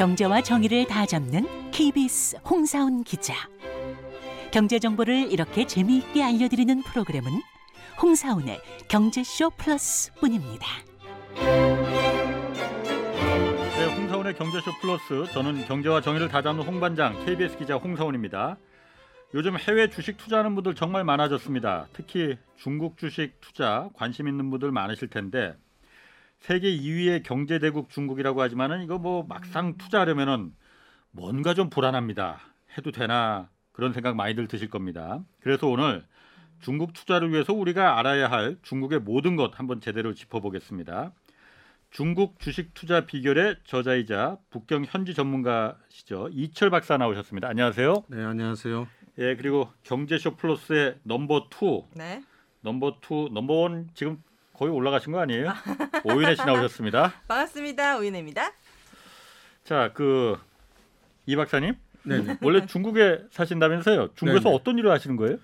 경제와 정의를 다 잡는 KBS 홍사훈 기자. 경제 정보를 이렇게 재미있게 알려드리는 프로그램은 홍사훈의 경제쇼 플러스뿐입니다. 네, 홍사원의 경제쇼 플러스 저는 경제와 정의를 다 잡는 홍반장 KBS 기자 홍사원입니다. 요즘 해외 주식 투자하는 분들 정말 많아졌습니다. 특히 중국 주식 투자 관심 있는 분들 많으실 텐데 세계 2위의 경제 대국 중국이라고 하지만은 이거 뭐 막상 투자하려면은 뭔가 좀 불안합니다. 해도 되나 그런 생각 많이들 드실 겁니다. 그래서 오늘 중국 투자를 위해서 우리가 알아야 할 중국의 모든 것 한번 제대로 짚어보겠습니다. 중국 주식 투자 비결의 저자이자 북경 현지 전문가시죠 이철 박사 나오셨습니다. 안녕하세요. 네, 안녕하세요. 예 그리고 경제쇼 플러스의 number two, 네. number two, number one 지금 거의 올라가신 거 아니에요? 오윤혜 씨 나오셨습니다. 반갑습니다. 오윤혜입니다. 자 그 이 박사님 네, 네. 원래 중국에 사신다면서요? 중국에서 네네. 어떤 일을 하시는 거예요?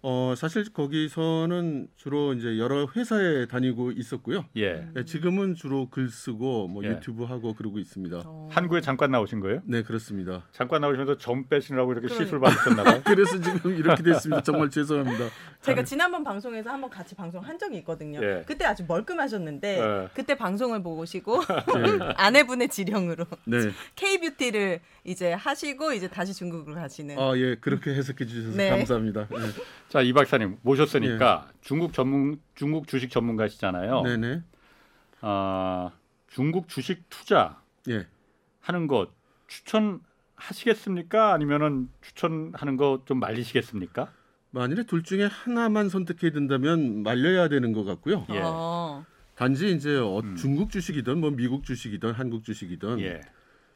어, 사실 거기서는 주로 이제 여러 회사에 다니고 있었고요. 예 네, 지금은 주로 글 쓰고 뭐 예. 유튜브 하고 그러고 있습니다. 어, 한국에 잠깐 나오신 거예요? 네, 그렇습니다. 잠깐 나오시면서 점 빼시느라고 이렇게 그러니까. 시술 받으셨나 봐요. 그래서 지금 이렇게 됐습니다. 정말 죄송합니다. 제가 지난번 방송에서 한번 같이 방송 한 적이 있거든요. 예. 그때 아주 멀끔하셨는데 예. 그때 방송을 보시고 네. 아내분의 지령으로 네. K 뷰티를 이제 하시고 이제 다시 중국으로 가시는. 아, 예. 그렇게 해석해 주셔서 네. 감사합니다. 네. 자, 이 박사님 모셨으니까 중국 전문 중국 주식 전문가시잖아요. 네, 네. 아, 중국 주식 투자 예. 하는 거 추천하시겠습니까? 아니면은 추천하는 거 좀 말리시겠습니까? 만일에 둘 중에 하나만 선택해야 된다면 말려야 되는 것 같고요. 예. 어. 단지 이제 어, 음. 중국 주식이든 뭐 미국 주식이든 한국 주식이든 예.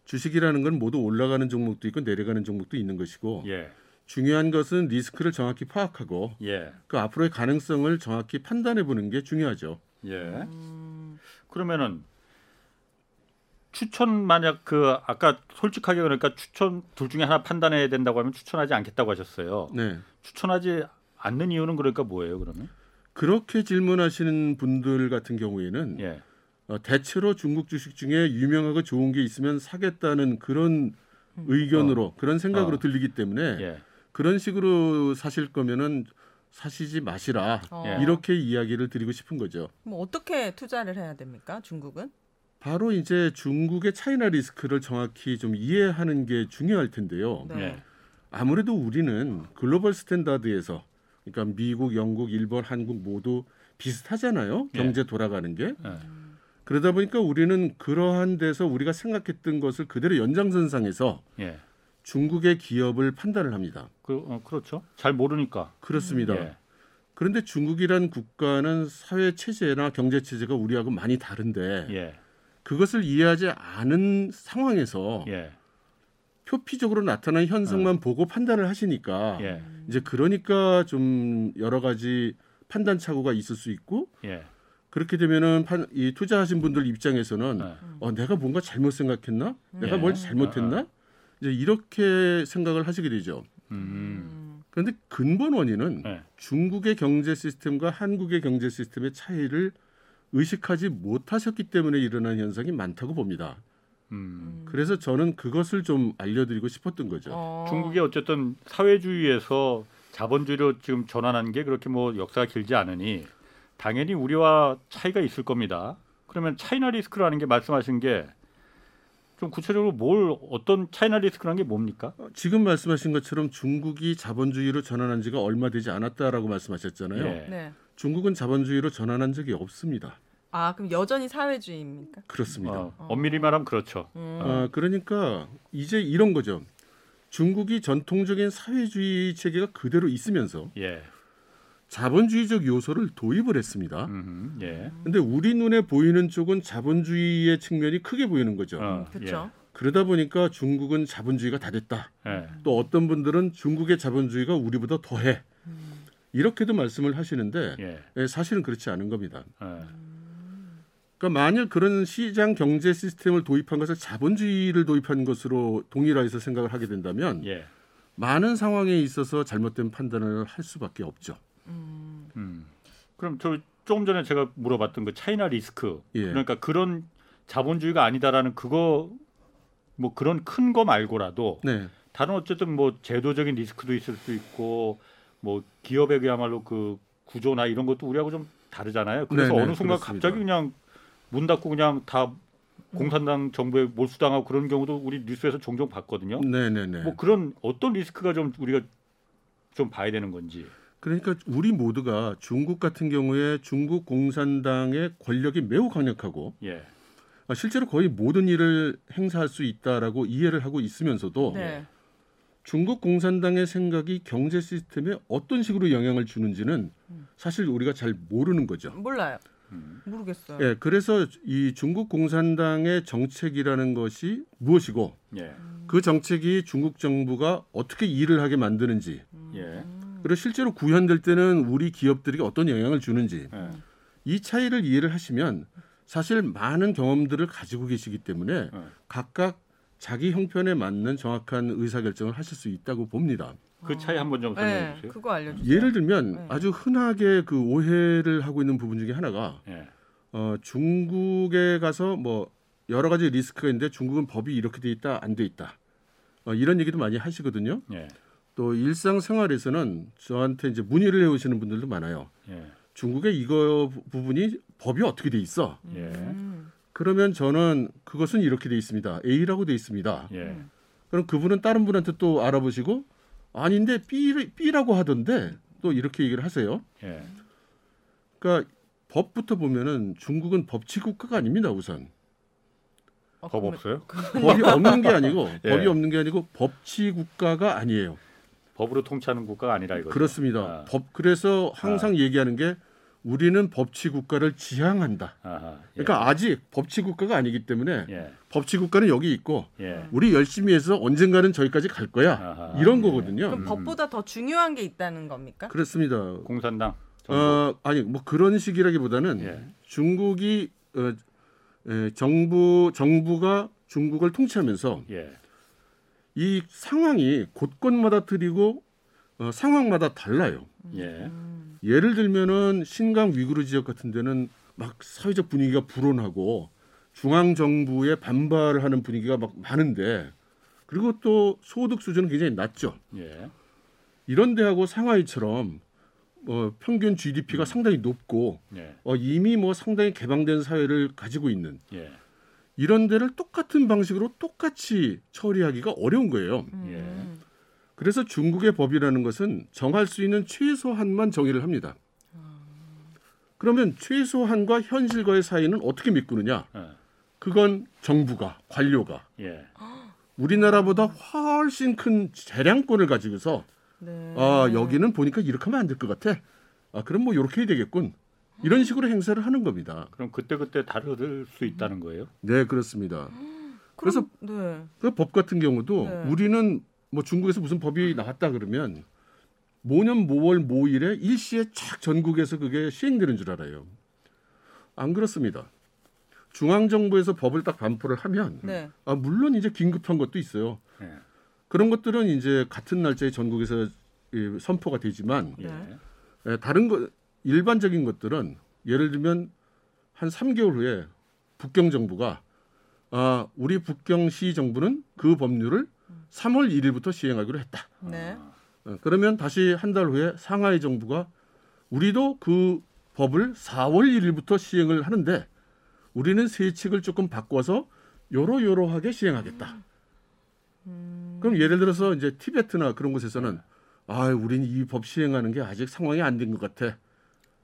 주식이라는 건 모두 올라가는 종목도 있고 내려가는 종목도 있는 것이고 예. 중요한 것은 리스크를 정확히 파악하고 예. 그 앞으로의 가능성을 정확히 판단해 보는 게 중요하죠. 예. 음, 그러면은 추천 만약 그 아까 솔직하게 그러니까 추천 둘 중에 하나 판단해야 된다고 하면 추천하지 않겠다고 하셨어요. 네. 추천하지 않는 이유는 그러니까 뭐예요, 그러면? 그렇게 질문하시는 분들 같은 경우에는 예. 어, 대체로 중국 주식 중에 유명하고 좋은 게 있으면 사겠다는 그런 의견으로 그런 생각으로 어. 들리기 때문에 예. 그런 식으로 사실 거면은 사시지 마시라 어. 예. 이렇게 이야기를 드리고 싶은 거죠. 뭐 어떻게 투자를 해야 됩니까? 중국은? 바로 이제 중국의 China risk를 정확히 좀 이해하는 게 중요할 텐데요. 네. 예. 아무래도 우리는 global standard에서 그러니까 미국, 영국, 일본, 한국 모두 비슷하잖아요. 예. 경제 돌아가는 게. 예. 그러다 보니까 우리는 그러한 데서 우리가 생각했던 것을 그대로 연장선상에서 예. 중국의 기업을 판단을 합니다. 그 어, 그렇죠. 잘 모르니까. 그렇습니다. 예. 그런데 중국이란 국가는 사회 체제나 경제 체제가 우리하고 많이 다른데 예. 그것을 이해하지 않은 상황에서 예. 표피적으로 나타난 현상만 보고 판단을 하시니까 예. 이제 그러니까 좀 여러 가지 판단 착오가 있을 수 있고 예. 그렇게 되면은 판, 이 투자하신 분들 입장에서는 예. 어, 내가 뭔가 잘못 생각했나? 내가 예. 뭘 잘못했나? 이제 이렇게 생각을 하시게 되죠. 음. 음. 그런데 근본 원인은 예. 중국의 경제 시스템과 한국의 경제 시스템의 차이를 의식하지 못하셨기 때문에 일어난 현상이 많다고 봅니다. 음. 그래서 저는 그것을 좀 알려드리고 싶었던 거죠. 어. 중국이 어쨌든 사회주의에서 자본주의로 지금 전환한 게 그렇게 뭐 역사가 길지 않으니 당연히 우리와 차이가 있을 겁니다. 그러면 차이나 리스크라는 게 말씀하신 게 좀 구체적으로 뭘 어떤 차이나 리스크라는 게 뭡니까? 어, 지금 말씀하신 것처럼 중국이 자본주의로 전환한 지가 얼마 되지 않았다라고 말씀하셨잖아요. 예. 네. 중국은 자본주의로 전환한 적이 없습니다. 아 그럼 여전히 사회주의입니까? 그렇습니다. 어, 엄밀히 말하면 그렇죠. 음. 아, 그러니까 이제 이런 거죠. 중국이 전통적인 사회주의 체계가 그대로 있으면서 예. 자본주의적 요소를 도입을 했습니다. 음, 예. 근데 우리 눈에 보이는 쪽은 자본주의의 측면이 크게 보이는 거죠. 어, 그렇죠. 그러다 보니까 중국은 자본주의가 다 됐다. 예. 예. 또 어떤 분들은 중국의 자본주의가 우리보다 더해. 음. 이렇게도 말씀을 하시는데 예. 예, 사실은 그렇지 않은 겁니다. 예. 그러니까 만일 그런 시장 경제 시스템을 도입한 것을 자본주의를 도입한 것으로 동일화해서 생각을 하게 된다면 예. 많은 상황에 있어서 잘못된 판단을 할 수밖에 없죠. 음. 음. 그럼 저 조금 전에 제가 물어봤던 그 차이나 리스크 예. 그러니까 그런 자본주의가 아니다라는 그거 뭐 그런 큰 거 말고라도 네. 다른 어쨌든 뭐 제도적인 리스크도 있을 수 있고 뭐 기업의 그야말로 그 구조나 이런 것도 우리하고 좀 다르잖아요. 그래서 네네, 어느 순간 그렇습니다. 갑자기 그냥 문 닫고 그냥 다 공산당 정부에 몰수당하고 그런 경우도 우리 뉴스에서 종종 봤거든요. 네네네. 뭐 그런 어떤 리스크가 좀 우리가 좀 봐야 되는 건지. 그러니까 우리 모두가 중국 같은 경우에 중국 공산당의 권력이 매우 강력하고 예. 아, 실제로 거의 모든 일을 행사할 수 있다라고 이해를 하고 있으면서도 네. 중국 공산당의 생각이 경제 시스템에 어떤 식으로 영향을 주는지는 사실 우리가 잘 모르는 거죠. 몰라요. 음. 모르겠어요. 예, 그래서 이 중국 공산당의 정책이라는 것이 무엇이고 예. 그 정책이 중국 정부가 어떻게 일을 하게 만드는지 예. 그리고 실제로 구현될 때는 우리 기업들이 어떤 영향을 주는지 예. 이 차이를 이해를 하시면 사실 많은 경험들을 가지고 계시기 때문에 네. 각각 자기 형편에 맞는 정확한 의사결정을 하실 수 있다고 봅니다. 그 차이 한번 좀 설명해 네, 주세요. 그거 알려주세요. 예를 들면 네. 아주 흔하게 그 오해를 하고 있는 부분 중에 하나가 예. 어, 중국에 가서 뭐 여러 가지 리스크가 있는데 중국은 법이 이렇게 돼 있다 안 돼 있다 어, 이런 얘기도 많이 하시거든요. 예. 또 일상생활에서는 저한테 이제 문의를 해오시는 분들도 많아요. 예. 중국에 이거 부- 부분이 법이 어떻게 돼 있어? 예. 음. 그러면 저는 그것은 이렇게 돼 있습니다. A라고 돼 있습니다. 예. 그럼 그분은 다른 분한테 또 알아보시고 아닌데 B, B라고 하던데 또 이렇게 얘기를 하세요. 예. 그러니까 법부터 보면은 중국은 법치 국가가 아닙니다. 우선 어, 법 없어요? 법이 없는 게 아니고 예. 법이 없는 게 아니고 법치 국가가 아니에요. 법으로 통치하는 국가가 아니라 이거죠. 그렇습니다. 아. 법 그래서 항상 얘기하는 게 우리는 법치 국가를 지향한다. 아하. 예. 그러니까 아직 법치 국가가 아니기 때문에 예. 법치 국가는 여기 있고 예. 우리 열심히 해서 언젠가는 저기까지 갈 거야. 아하. 이런 예. 거거든요. 그럼 법보다 더 중요한 게 있다는 겁니까? 그렇습니다. 공산당 정부. 어, 아니 뭐 그런 식이라기보다는 예. 중국이 어, 에, 정부 정부가 중국을 통치하면서 예. 이 상황이 곳곳마다 틀리고 어, 상황마다 달라요. 예. 예를 들면은 신강 위구르 지역 같은 데는 막 사회적 분위기가 불온하고 중앙 정부에 반발을 하는 분위기가 막 많은데 그리고 또 소득 수준은 굉장히 낮죠. 예. 이런 데하고 상하이처럼 어, 평균 GDP가 상당히 높고 예. 어, 이미 뭐 상당히 개방된 사회를 가지고 있는 예. 이런 데를 똑같은 방식으로 똑같이 처리하기가 어려운 거예요. 음. 그래서 중국의 법이라는 것은 정할 수 있는 최소한만 정의를 합니다. 그러면 최소한과 현실과의 사이는 어떻게 메꾸느냐? 예. 그건 정부가 관료가 예. 우리나라보다 훨씬 큰 재량권을 가지고서 네. 아 여기는 보니까 이렇게 하면 안 될 것 같아. 아 그럼 뭐 이렇게 해야 되겠군. 이런 식으로 행사를 하는 겁니다. 그럼 그때 그때 다를 수 있다는 거예요? 네 그렇습니다. 그럼, 네. 그법 같은 경우도 네. 우리는 뭐 중국에서 무슨 법이 나왔다 그러면 모년 모월 모일에 일시에 쫙 전국에서 그게 시행되는 줄 알아요. 안 그렇습니다. 중앙 정부에서 법을 딱 반포를 하면 네. 아 물론 이제 긴급한 것도 있어요. 예. 그런 것들은 이제 같은 날짜에 전국에서 예, 선포가 되지만 예. 네. 예, 다른 거 일반적인 것들은 예를 들면 한 3개월 후에 북경 정부가 아 우리 북경시 정부는 그 법률을 3월 1일부터 시행하기로 했다. 네. 어, 그러면 다시 한 달 후에 상하이 정부가 우리도 그 법을 4월 1일부터 시행을 하는데 우리는 세칙을 조금 바꿔서 요러요러하게 시행하겠다. 그럼 예를 들어서 이제 티베트나 그런 곳에서는 아, 우린 이 법 시행하는 게 아직 상황이 안 된 것 같아.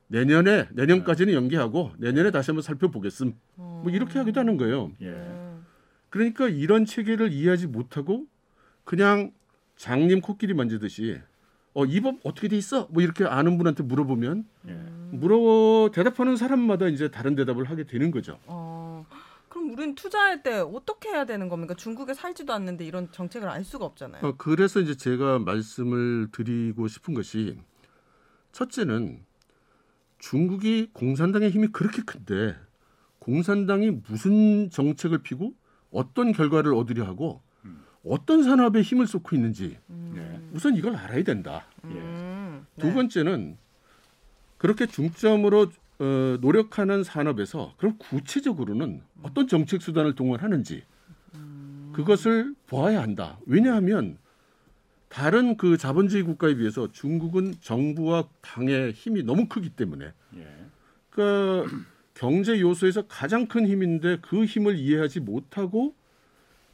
내년에 내년까지는 연기하고 내년에 다시 한번 살펴보겠음. 뭐 이렇게 하기도 하는 거예요. 예. 네. 그러니까 이런 체계를 이해하지 못하고 그냥 장님 코끼리 만지듯이 어, 이 법 어떻게 돼 있어? 뭐 이렇게 아는 분한테 물어보면 예. 물어 대답하는 사람마다 이제 다른 대답을 하게 되는 거죠. 어. 그럼 우리는 투자할 때 어떻게 해야 되는 겁니까? 중국에 살지도 않는데 이런 정책을 알 수가 없잖아요. 어, 그래서 이제 제가 말씀을 드리고 싶은 것이 첫째는 중국이 공산당의 힘이 그렇게 큰데 공산당이 무슨 정책을 피고 어떤 결과를 얻으려 하고 어떤 산업에 힘을 쏟고 있는지 예. 우선 이걸 알아야 된다. 음. 두 네. 번째는 그렇게 중점으로 어, 노력하는 산업에서 그럼 구체적으로는 어떤 정책 수단을 동원하는지 그것을 보아야 한다. 왜냐하면 다른 그 자본주의 국가에 비해서 중국은 정부와 당의 힘이 너무 크기 때문에 예. 그러니까 경제 요소에서 가장 큰 힘인데 그 힘을 이해하지 못하고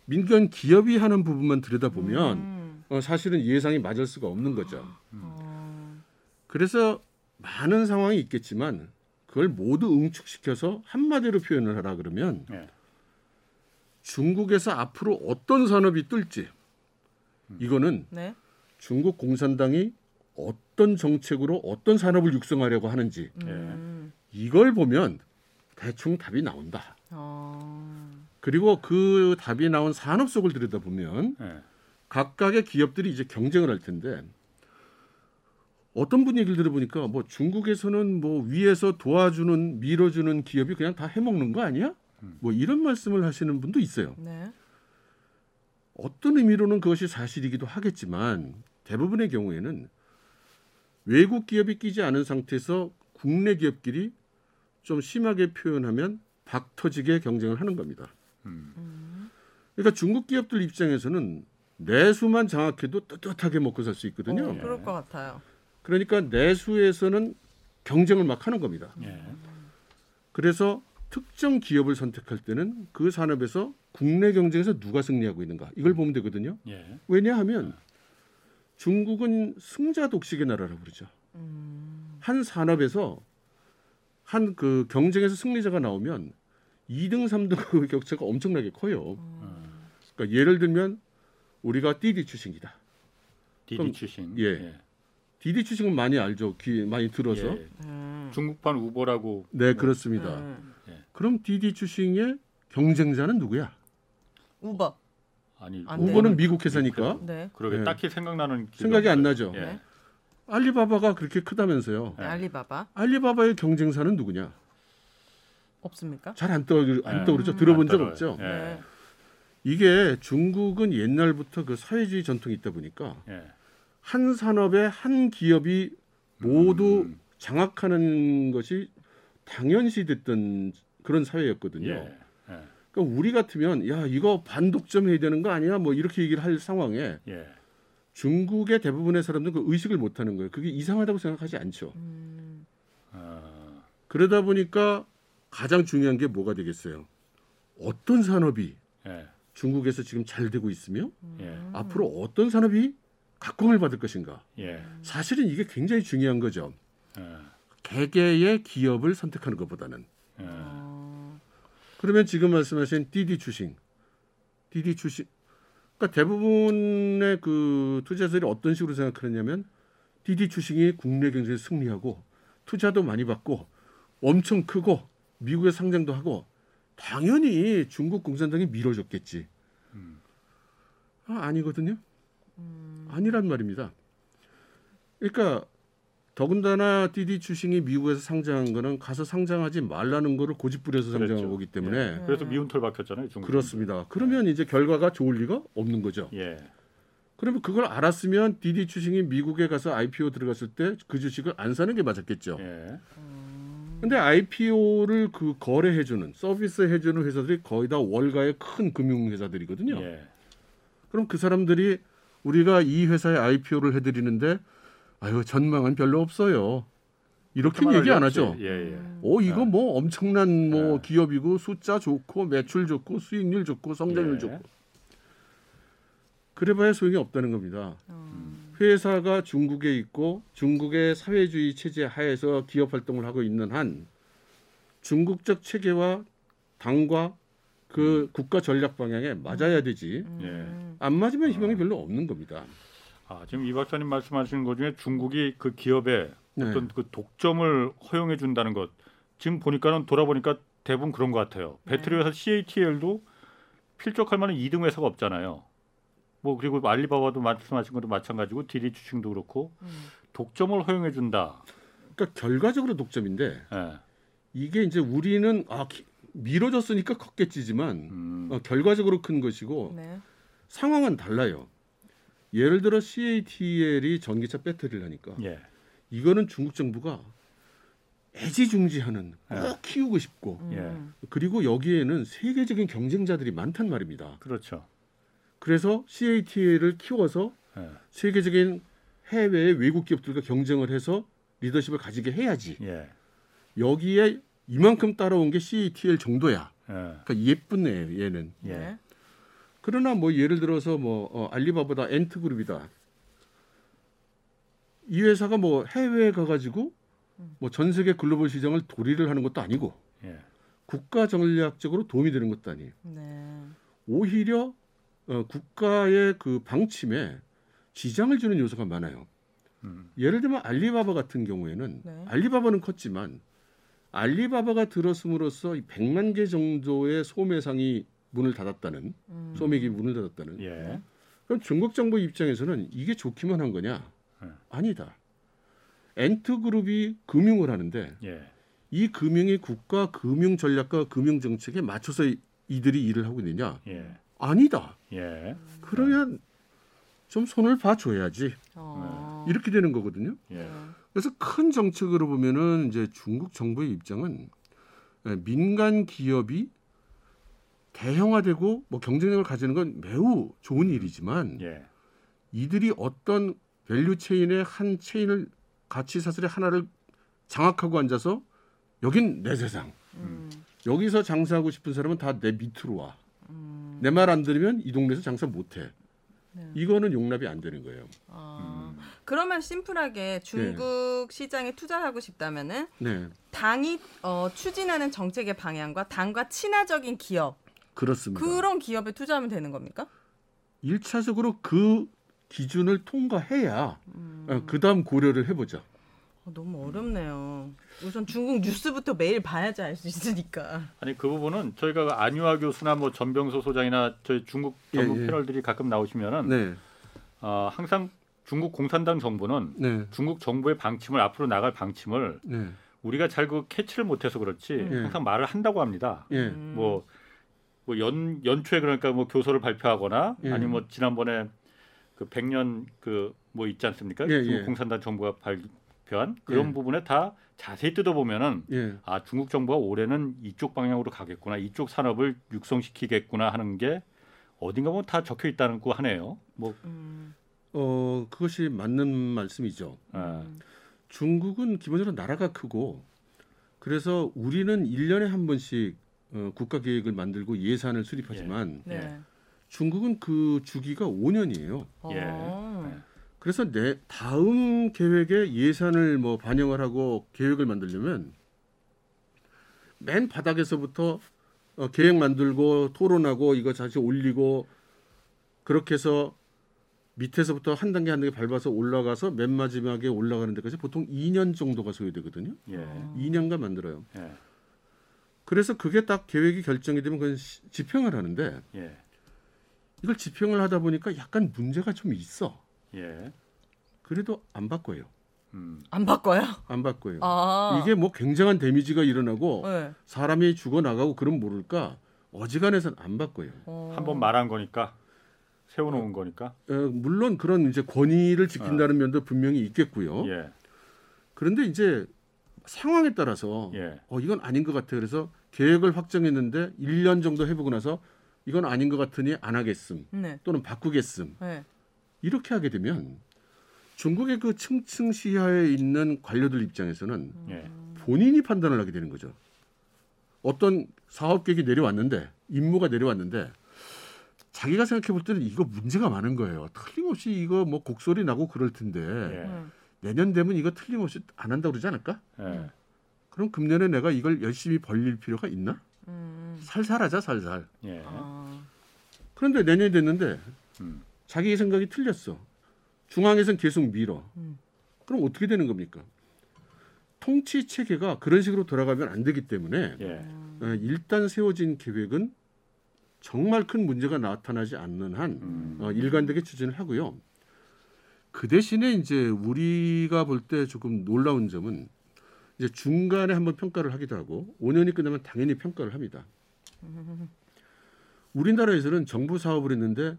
민간 기업이 하는 부분만 들여다보면 음. 어, 사실은 예상이 맞을 수가 없는 거죠. 어. 그래서 많은 상황이 있겠지만 그걸 모두 응축시켜서 한마디로 표현을 하라 그러면 예. 중국에서 앞으로 어떤 산업이 뜰지 이거는 네. 중국 공산당이 어떤 정책으로 어떤 산업을 육성하려고 하는지 음. 이걸 보면 대충 답이 나온다. 어. 그리고 그 답이 나온 산업 속을 들여다보면 예. 각각의 기업들이 이제 경쟁을 할 텐데 어떤 분 얘기를 들어보니까 뭐 중국에서는 뭐 위에서 도와주는 밀어주는 기업이 그냥 다 해먹는 거 아니야? 뭐 이런 말씀을 하시는 분도 있어요. 네. 어떤 의미로는 그것이 사실이기도 하겠지만 대부분의 경우에는 외국 기업이 끼지 않은 상태에서 국내 기업끼리 좀 심하게 표현하면 박 터지게 경쟁을 하는 겁니다. 음. 그러니까 중국 기업들 입장에서는 내수만 장악해도 떳떳하게 먹고 살 수 있거든요. 어, 그럴 것 같아요. 그러니까 내수에서는 경쟁을 막 하는 겁니다. 예. 그래서 특정 기업을 선택할 때는 그 산업에서 국내 경쟁에서 누가 승리하고 있는가 이걸 보면 되거든요. 예. 왜냐하면 중국은 승자 독식의 나라라고 그러죠. 음. 한 산업에서 한 그 경쟁에서 승리자가 나오면 2등, 3등의 격차가 엄청나게 커요. 그러니까 예를 들면 우리가 띠디 출신이다. 디디 출신. 예. 디디 출신은 많이 알죠. 귀 많이 들어서. 예. 음. 중국판 우보라고 네, 그렇습니다. 음. 그럼 디디 출신의 경쟁자는 누구야? 우버. 아니 안. 우버는 미국 회사니까 네. 그러게 네. 딱히 생각나는 생각이 안. 나죠. 예. 네. 알리바바가 그렇게 크다면서요. 네. 알리바바 알리바바의 경쟁사는 누구냐? 없습니까? 잘 안 떠오르 안 네. 떠오르죠. 음. 들어본 안 적. 없죠. 예. 네. 이게 중국은 옛날부터 그 사회주의 전통이 있다 보니까 예. 한 산업에 한 기업이 모두 음. 장악하는 것이 당연시 됐던 그런 사회였거든요. 예. 예. 그러니까 우리 같으면 야 이거 반독점 해야 되는 거 아니야? 뭐 이렇게 얘기를 할 상황에 예. 중국의 대부분의 사람들은 그 의식을 못 하는 거예요. 그게 이상하다고 생각하지 않죠. 음. 어, 그러다 보니까 가장 중요한 게 뭐가 되겠어요? 어떤 산업이 예. 중국에서 지금 잘 되고 있으며 예. 앞으로 어떤 산업이 각광을 받을 것인가? 예. 사실은 이게 굉장히 중요한 거죠. 예. 개개의 기업을 선택하는 것보다는. 예. 어. 그러면 지금 말씀하신 디디 추싱, 디디 추싱, 그러니까 대부분의 그 투자자들이 어떤 식으로 생각하느냐면 디디 추싱이 국내 경제에 승리하고 투자도 많이 받고 엄청 크고 미국에 상장도 하고 당연히 중국 공산당이 밀어줬겠지. 음. 아, 아니거든요. 음. 아니란 말입니다. 그러니까 더군다나 디디 추싱이 미국에서 상장한 거는 가서 상장하지 말라는 거를 고집부려서 상장한 그랬죠. 거기 때문에 네. 그래서 미운 털 박혔잖아요. 중국. 그렇습니다. 그러면 이제 결과가 좋을 리가 없는 거죠. 예. 그러면 그걸 알았으면 디디 추싱이 미국에 가서 IPO 들어갔을 때 그 주식을 안 사는 게 맞았겠죠. 예. 근데 IPO를 그 거래해 주는 서비스 해 주는 회사들이 거의 다 월가의 큰 금융 회사들이거든요. 예. 그럼 그 사람들이 우리가 이 회사에 IPO를 해 드리는데 아유 전망은 별로 없어요. 이렇게 얘기 안 하죠. 예, 예. 음. 오 이거 뭐 엄청난 뭐 네. 기업이고 숫자 좋고 매출 좋고 수익률 좋고 성장률 예. 좋고 그래봐야 소용이 없다는 겁니다. 어. 회사가 중국에 있고 중국의 사회주의 체제 하에서 기업 활동을 하고 있는 한 중국적 체계와 당과 그 국가 전략 방향에 맞아야 되지 음. 안 맞으면 희망이 별로 없는 겁니다. 아, 지금 이 박사님 말씀하시는 것 중에 중국이 그 기업에 네. 어떤 그 독점을 허용해 준다는 것 지금 보니까는 돌아보니까 대부분 그런 것 같아요. 배터리 회사 CATL도 필적할 만한 2등 회사가 없잖아요. 뭐 그리고 알리바바도 말씀하신 것도 마찬가지고 디디 주식도 그렇고 음. 독점을 허용해 준다. 그러니까 결과적으로 독점인데 예. 이게 이제 우리는 아 기- 밀어줬으니까 컸겠지만 음. 어, 결과적으로 큰 것이고 네. 상황은 달라요. 예를 들어 CATL이 전기차 배터리를 하니까 예. 이거는 중국 정부가 애지중지하는 꼭 네. 키우고 싶고 음. 예. 그리고 여기에는 세계적인 경쟁자들이 많단 말입니다. 그렇죠. 그래서 CATL을 키워서 예. 세계적인 해외의 외국 기업들과 경쟁을 해서 리더십을 가지게 해야지. 예. 여기에 이만큼 따라온 게 CATL 정도야. 예. 그러니까 예쁜 애 얘는. 그러나 뭐 예를 들어서 뭐 어, 알리바바다 엔트 그룹이다. 이 회사가 뭐 해외에 가가지고 뭐 전 세계 글로벌 시장을 도리를 하는 것도 아니고 예. 국가 전략적으로 도움이 되는 것도 아니에요. 네. 오히려 어, 국가의 그 방침에 지장을 주는 요소가 많아요. 음. 예를 들면 알리바바 같은 경우에는 네. 알리바바는 컸지만 알리바바가 들었음으로써 이 100만 개 정도의 소매상이 문을 닫았다는 음. 소매기 문을 닫았다는 예. 그럼 중국 정부 입장에서는 이게 좋기만 한 거냐? 네. 아니다. 엔트 그룹이 금융을 하는데 예. 이 금융이 국가 금융 전략과 금융 정책에 맞춰서 이- 이들이 일을 하고 있느냐? 예. 아니다. 예. 그러면 좀 손을 봐줘야지 어. 이렇게 되는 거거든요. 예. 그래서 큰 정책으로 보면은 이제 중국 정부의 입장은 예, 민간 기업이 대형화되고 뭐 경쟁력을 가지는 건 매우 좋은 일이지만 예. 이들이 어떤 value chain의 한 체인을 가치 사슬의 하나를 장악하고 앉아서 여긴 내 세상. 음. 여기서 장사하고 싶은 사람은 다 내 밑으로 와. 음. 내말 안 들으면 이 동네에서 장사 못 해. 네. 이거는 용납이 안 되는 거예요. 아. 음. 그러면 심플하게 중국 시장에 투자하고 싶다면은 네. 당이 어, 추진하는 정책의 방향과 당과 친화적인 기업 그렇습니다. 그런 기업에 투자하면 되는 겁니까? 일차적으로 그 기준을 통과해야 음. 어, 그다음 고려를 해보죠. 어, 너무 어렵네요. 우선 중국 뉴스부터 매일 봐야지 알 수 있으니까. 아니 그 부분은 저희가 안유아 교수나 뭐 전병소 소장이나 저희 중국 전문 예, 예. 패널들이 가끔 나오시면은 네, 어, 항상 중국 공산당 정부는 네, 중국 정부의 방침을 앞으로 나갈 방침을 네, 우리가 잘 그 캐치를 못해서 그렇지 예. 항상 말을 한다고 합니다. 예, 음. 뭐 뭐 연 연초에 그러니까 뭐 교서를 발표하거나 예. 아니 뭐 지난번에 그 백년 그 뭐 있지 않습니까? 예, 중국 예. 공산당 정부가 발표한 그런 예. 부분에 다 자세히 뜯어보면은 예, 아 중국 정부가 올해는 이쪽 방향으로 가겠구나 이쪽 산업을 육성시키겠구나 하는 게 어딘가 보면 다 적혀 있다는 거 하네요. 뭐 음. 어 그것이 맞는 말씀이죠. 아, 음. 중국은 기본적으로 나라가 크고 그래서 우리는 일년에한 번씩 어, 국가 계획을 만들고 예산을 수립하지만 네. 중국은 그 주기가 5년이에요. 예. 어. 네. 그래서 내 다음 계획에 예산을 뭐 반영을 하고 계획을 만들려면 맨 바닥에서부터 어, 계획 만들고 토론하고 이거 다시 올리고 그렇게 해서 밑에서부터 한 단계 한 단계 밟아서 올라가서 맨 마지막에 올라가는 데까지 보통 2년 정도가 소요되거든요. 예. 어. 2년간 만들어요. 예. 그래서 그게 딱 계획이 결정이 되면 그건 시- 집행을 하는데 예. 이걸 집행을 하다 보니까 약간 문제가 좀 있어. 예. 그래도 안 바꿔요. 음. 안 바꿔요? 안 바꿔요. 아. 이게 뭐 굉장한 데미지가 일어나고 네. 사람이 죽어 나가고 그럼 모를까 어지간해서는 안 바꿔요. 어. 한번 말한 거니까 세워놓은 거니까. 어, 물론 그런 이제 권위를 지킨다는 면도 분명히 있겠고요. 예. 그런데 이제 상황에 따라서 예. 어 이건 아닌 것 같아. 그래서 계획을 확정했는데 1년 정도 해보고 나서 이건 아닌 것 같으니 안 하겠음 네. 또는 바꾸겠음 네. 이렇게 하게 되면 중국의 그 층층 시야에 있는 관료들 입장에서는 예. 본인이 판단을 하게 되는 거죠. 어떤 사업 계획이 내려왔는데 임무가 내려왔는데 자기가 생각해 볼 때는 이거 문제가 많은 거예요. 틀림없이 이거 뭐 곡소리 나고 그럴 텐데 예. 음. 내년 되면 이거 틀림없이 안 한다고 그러지 않을까? 예. 그럼 금년에 내가 이걸 열심히 벌릴 필요가 있나? 음. 살살하자 살살. 예. 아. 그런데 내년이 됐는데 음. 자기 생각이 틀렸어. 중앙에선 계속 밀어. 음. 그럼 어떻게 되는 겁니까? 통치 체계가 그런 식으로 돌아가면 안 되기 때문에 예. 어, 일단 세워진 계획은 정말 큰 문제가 나타나지 않는 한 음. 어, 일관되게 추진을 하고요. 그 대신에 이제 우리가 볼 때 조금 놀라운 점은 이제 중간에 한번 평가를 하기도 하고 5년이 끝나면 당연히 평가를 합니다. 우리나라에서는 정부 사업을 했는데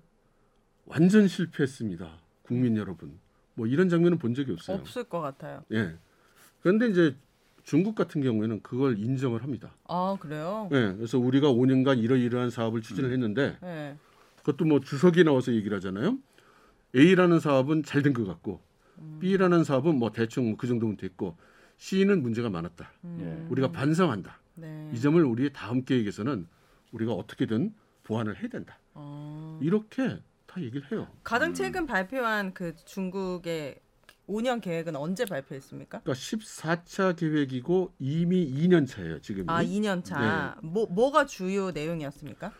완전 실패했습니다. 국민 여러분. 뭐 이런 장면은 본 적이 없어요. 없을 것 같아요. 예. 그런데 이제 중국 같은 경우에는 그걸 인정을 합니다. 아 그래요? 예. 그래서 우리가 5년간 이러이러한 사업을 추진을 했는데 네. 그것도 뭐 주석이 나와서 얘기를 하잖아요. A라는 사업은 잘 된 것 같고 음. B라는 사업은 뭐 대충 그 정도면 됐고 C는 문제가 많았다. 음. 우리가 반성한다. 네. 이 점을 우리 다음 계획에서는 우리가 어떻게든 보완을 해야 된다. 어. 이렇게 다 얘기를 해요. 가장 최근 발표한 그 중국의 5년 계획은 언제 발표했습니까? 그러니까 14차 계획이고 이미 2년 차예요, 지금. 아, 2년 차. 네. 뭐 뭐가 주요 내용이었습니까?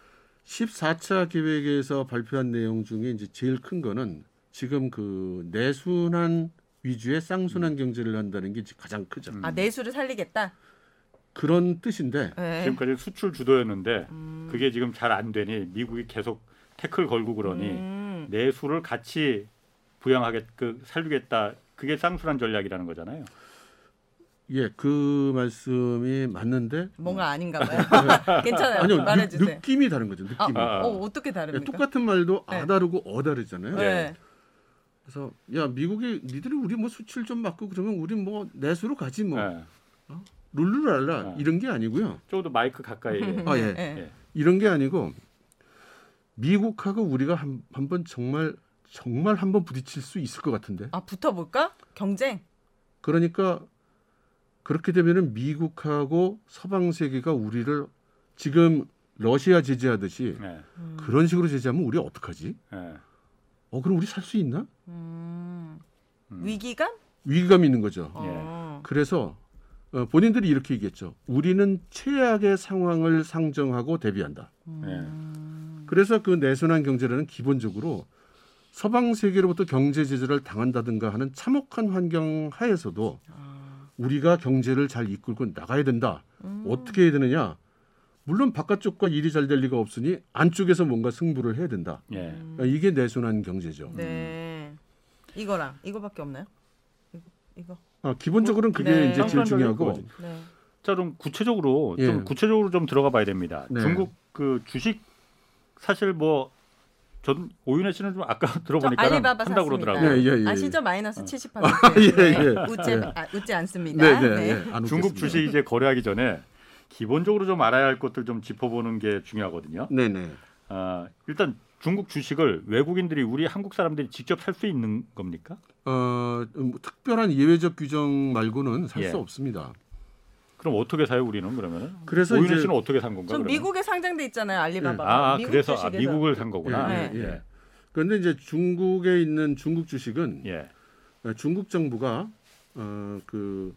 14차 계획에서 발표한 내용 중에 이제 제일 큰 거는 지금 그 내순환 위주의 쌍순환 경제를 한다는 게 가장 크죠. 음. 아, 내수를 살리겠다. 그런 뜻인데 네. 지금까지 수출 주도였는데 음. 그게 지금 잘 안 되니 미국이 계속 태클 걸고 그러니 음. 내수를 같이 부양하겠 그 살리겠다. 그게 쌍순환 전략이라는 거잖아요. 예, 그 말씀이 맞는데 뭔가 아닌가 봐요. 괜찮아요. 아니요, 말해 느, 주세요. 느 낌이 다른 거죠. 느낌이. 아, 아, 아. 어, 어떻게 예, 다릅니까? 똑같은 말도 네. 아 다르고 어 다르잖아요. 네. 그래서 야 미국이 니들이 우리 뭐 수출 좀 막고 그러면 우리 뭐 내수로 가지 뭐 예. 룰루랄라 네. 이런 게 아니고요. 저도 마이크 가까이. 아, 예. 네. 예. 이런 게 아니고 미국하고 우리가 한 번 정말 정말 한번 부딪힐 수 있을 것 같은데. 아, 붙어볼까? 경쟁. 그러니까 그렇게 되면은 미국하고 서방 세계가 우리를 지금 러시아 제재하듯이 예. 음. 그런 식으로 제재하면 우리 어떡하지? 예. 어 그럼 우리 살 수 있나? 음. 음. 위기감? 위기감이 있는 거죠. 어. 그래서 어, 본인들이 이렇게 얘기했죠. 우리는 최악의 상황을 상정하고 대비한다. 음. 그래서 그 내순환 경제라는 기본적으로 서방 세계로부터 경제 제재를 당한다든가 하는 참혹한 환경 하에서도 아. 우리가 경제를 잘 이끌고 나가야 된다. 음. 어떻게 해야 되느냐? 물론 바깥쪽과 일이 잘 될 리가 없으니 안쪽에서 뭔가 승부를 해야 된다. 예. 음. 그러니까 이게 내순환 경제죠. 네. 이거랑 이거밖에 없나요? 이거. 이거. 아, 기본적으로는 그게 네. 이제 제일 중요하고. 네. 자, 좀 구체적으로 예. 좀 구체적으로 좀 들어가 봐야 됩니다. 네. 중국 그 주식 사실 뭐 전 오윤혜 씨는 좀 아까 저 들어보니까 알리바바 샀습니다. 그러더라고요. 예, 예, 예. 아시죠? 마이너스 70%. 예, 예. 웃지, 예. 아, 웃지 않습니다. 네, 네, 네. 예. 안 중국. 주식 이제 거래하기 전에 기본적으로 좀 알아야 할 것들 좀 짚어보는 게 중요하거든요. 네, 네. 아, 일단 중국 주식을 외국인들이 우리 한국 사람들이 직접 살 수 있는 겁니까? 어, 음, 특별한 예외적 규정 말고는 살수 예. 없습니다. 그럼 어떻게 사요 우리는 그러면은? 그래서 이제 씨는 어떻게 산 건가? 전 그러면? 미국에 상장돼 있잖아요. 알리바바. 아, 미국 그래서 아, 주식에서. 미국을 산 거구나. 네. 예, 예. 예. 그런데 이제 중국에 있는 중국 주식은 예. 어, 중국 정부가 어, 그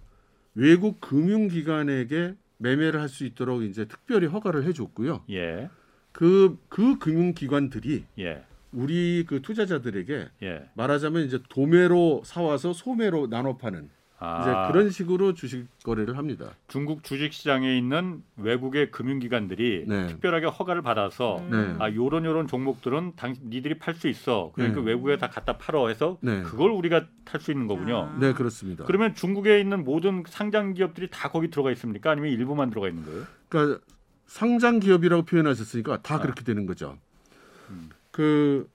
외국 금융기관에게 매매를 할 수 있도록 이제 특별히 허가를 해줬고요. 예. 그, 그 금융기관들이 예. 우리 그 투자자들에게 예. 말하자면 이제 도매로 사와서 소매로 나눠 파는 아, 이제 그런 식으로 주식 거래를 합니다. 중국 주식 시장에 있는 외국의 금융기관들이 네. 특별하게 허가를 받아서 음. 네. 아 요런 요런 종목들은 당 니들이 팔 수 있어. 그러니까 네. 외국에 다 갖다 팔어 해서 네. 그걸 우리가 탈 수 있는 거군요. 아. 네, 그렇습니다. 그러면 중국에 있는 모든 상장 기업들이 다 거기 들어가 있습니까? 아니면 일부만 들어가 있는 거예요? 그러니까 상장 기업이라고 표현하셨으니까 다 아. 그렇게 되는 거죠. 음. 그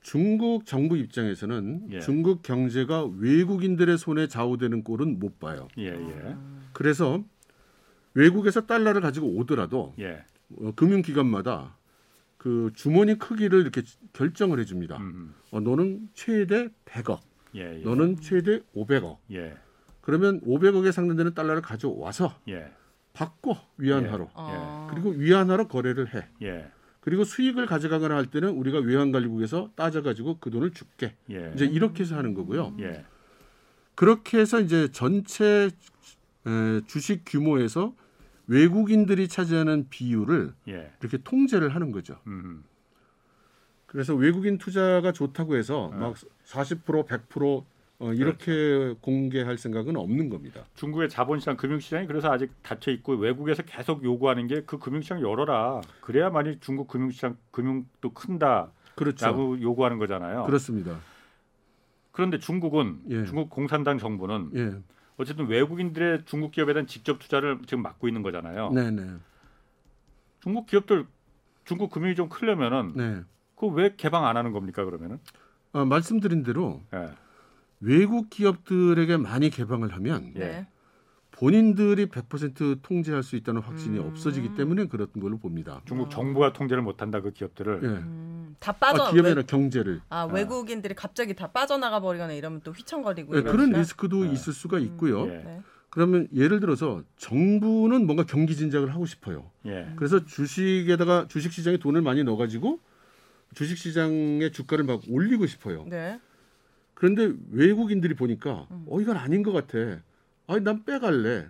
중국 정부 입장에서는 예. 중국 경제가 외국인들의 손에 좌우되는 꼴은 못 봐요. 예, 예. 그래서 외국에서 달러를 가지고 오더라도 예. 어, 금융기관마다 그 주머니 크기를 이렇게 결정을 해줍니다. 음. 어, 너는 최대 100억, 예, 예. 너는 최대 500억. 예. 그러면 500억에 상대되는 달러를 가져와서 예. 바꿔 위안화로. 어. 그리고 위안화로 거래를 해. 예. 그리고 수익을 가져가거나 할 때는 우리가 외환관리국에서 따져가지고 그 돈을 줄게. 예. 이제 이렇게 해서 하는 거고요. 예. 그렇게 해서 이제 전체 에, 주식 규모에서 외국인들이 차지하는 비율을 예. 이렇게 통제를 하는 거죠. 음. 그래서 외국인 투자가 좋다고 해서 네. 막40% 100% 어, 이렇게 공개할 생각은 없는 겁니다. 중국의 자본시장 금융시장이 그래서 아직 닫혀 있고 외국에서 계속 요구하는 게 그 금융시장 열어라. 그래야만이 중국 금융시장 금융도 큰다라고 그렇죠. 요구하는 거잖아요. 그렇습니다. 그런데 중국은 예. 중국 공산당 정부는 예. 어쨌든 외국인들의 중국 기업에 대한 직접 투자를 지금 막고 있는 거잖아요. 네, 네. 중국 기업들 중국 금융이 좀 크려면은 네. 그왜 개방 안 하는 겁니까 그러면은? 아, 말씀드린 대로 예. 외국 기업들에게 많이 개방을 하면 예. 네. 본인들이 100% 통제할 수 있다는 확신이 음. 없어지기 때문에 그런 걸로 봅니다. 중국 정부가 통제를 못한다 그 기업들을. 예. 음, 다 빠져. 아, 기업이 외, 아니라 경제를. 아 외국인들이 갑자기 다 빠져나가 버리거나 이러면 또 휘청거리고 예, 그런? 리스크도 네. 있을 수가 있고요. 예. 네. 그러면 예를 들어서 정부는 뭔가 경기 진작을 하고 싶어요. 예. 그래서 주식에다가 주식 시장에 돈을 많이 넣어가지고 주식 시장의 주가를 막 올리고 싶어요. 네. 그런데 외국인들이 보니까 음. 어 이건 아닌 것 같아. 아니 난 빼갈래.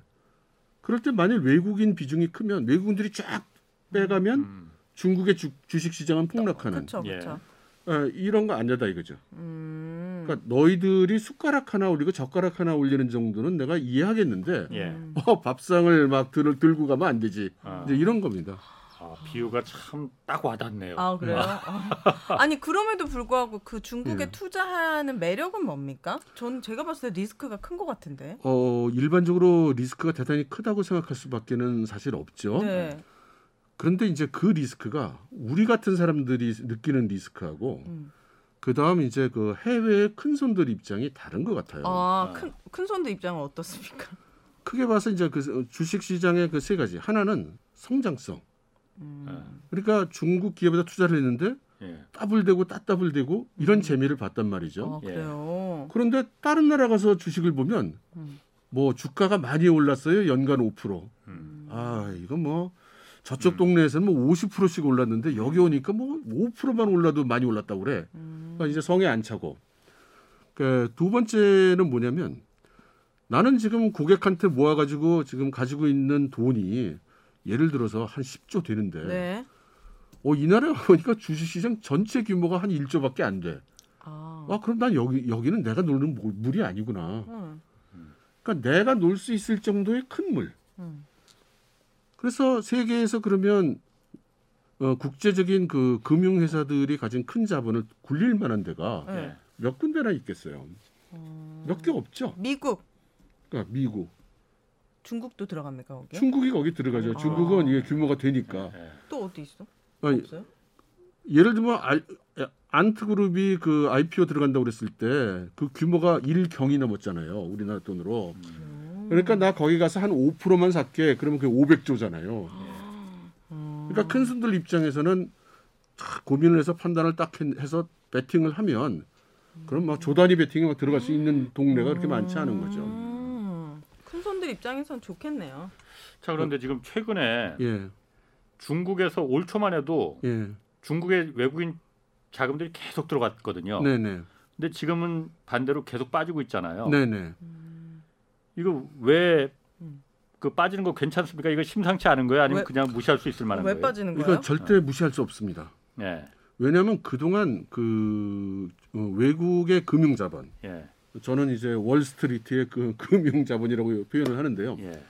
그럴 때 만일 외국인 비중이 크면 외국인들이 쫙 빼가면 음. 중국의 주, 주식 시장은 폭락하는 그렇죠, 예. 그렇죠. 어, 이런 거안 되다 이거죠. 음. 그러니까 너희들이 숟가락 하나 올리고 젓가락 하나 올리는 정도는 내가 이해하겠는데 예. 음. 어, 밥상을 막 들, 들고 가면 안 되지. 아. 이제 이런 겁니다. 아, 비유가 참 딱 와닿네요. 아 그래요? 아. 아니 그럼에도 불구하고 그 중국에 예. 투자하는 매력은 뭡니까? 전 제가 봤을 때 리스크가 큰 것 같은데. 어, 일반적으로 리스크가 대단히 크다고 생각할 수밖에는 사실 없죠. 네. 그런데 이제 그 리스크가 우리 같은 사람들이 느끼는 리스크하고 음. 그 다음 이제 그 해외의 큰 손들 입장이 다른 것 같아요. 아큰 큰 손들 입장은 어떻습니까? 크게 봐서 이제 그 주식 시장의 그 세 가지 하나는 성장성. 음. 그러니까 중국 기업에다 투자를 했는데 예. 따블대고 따따블대고 이런 음. 재미를 봤단 말이죠. 아 그래요. 그런데 다른 나라 가서 주식을 보면 음. 뭐 주가가 많이 올랐어요. 연간 5%. 음. 아, 이건 뭐 저쪽 음. 동네에서는 뭐 50%씩 올랐는데 여기 오니까 뭐 5%만 올라도 많이 올랐다고 그래. 음. 그러니까 이제 성에 안 차고. 그두 번째는 뭐냐면 나는 지금 고객한테 모아가지고 지금 가지고 있는 돈이 예를 들어서 한 10조 되는데 네. 어, 이 나라에 보니까 주식시장 전체 규모가 한 1조밖에 안 돼. 아. 아, 그럼 난 여기 여기는 내가 놀는 물- 물이 아니구나. 음. 그러니까 내가 놀 수 있을 정도의 큰 물. 음. 그래서 세계에서 그러면 어, 국제적인 그 금융회사들이 가진 큰 자본을 굴릴 만한 데가 네. 예. 몇 군데나 있겠어요. 음. 몇개 없죠. 미국, 그러니까 미국, 중국도 들어갑니까 거기? 중국이 거기 들어가죠. 아. 중국은 이게 규모가 되니까. 예. 또 어디 있어? 아니, 없어요? 예를 들면 알, 안트그룹이 그 IPO 들어간다고 그랬을 때 그 규모가 1경이 넘었잖아요. 우리나라 돈으로. 음. 그러니까 나 거기 가서 한 5%만 살게. 그러면 그게 500조잖아요. 음. 그러니까 큰 손들 입장에서는 다 고민을 해서 판단을 딱 해서 베팅을 하면 그럼 막 조단위 베팅에 막 들어갈 수 있는 동네가 그렇게 많지 않은 거죠. 입장에선 좋겠네요. 자 그런데 지금 최근에 예, 중국에서 올 초만 해도 예, 중국의 외국인 자금들이 계속 들어갔거든요. 네, 네, 근데 지금은 반대로 계속 빠지고 있잖아요. 네, 네. 음. 이거 왜 음. 그 빠지는 거 괜찮습니까? 이거 심상치 않은 거예요? 아니면 왜- 그냥 무시할 수 있을 만한 왜 거예요? 빠지는 거예요? 이거 절대 무시할 수 없습니다. 예, 왜냐하면 그동안 그 어, 외국의 금융 자본, 예, 저는 이제 월스트리트의 그 금융 자본이라고 표현을 하는데요. 예,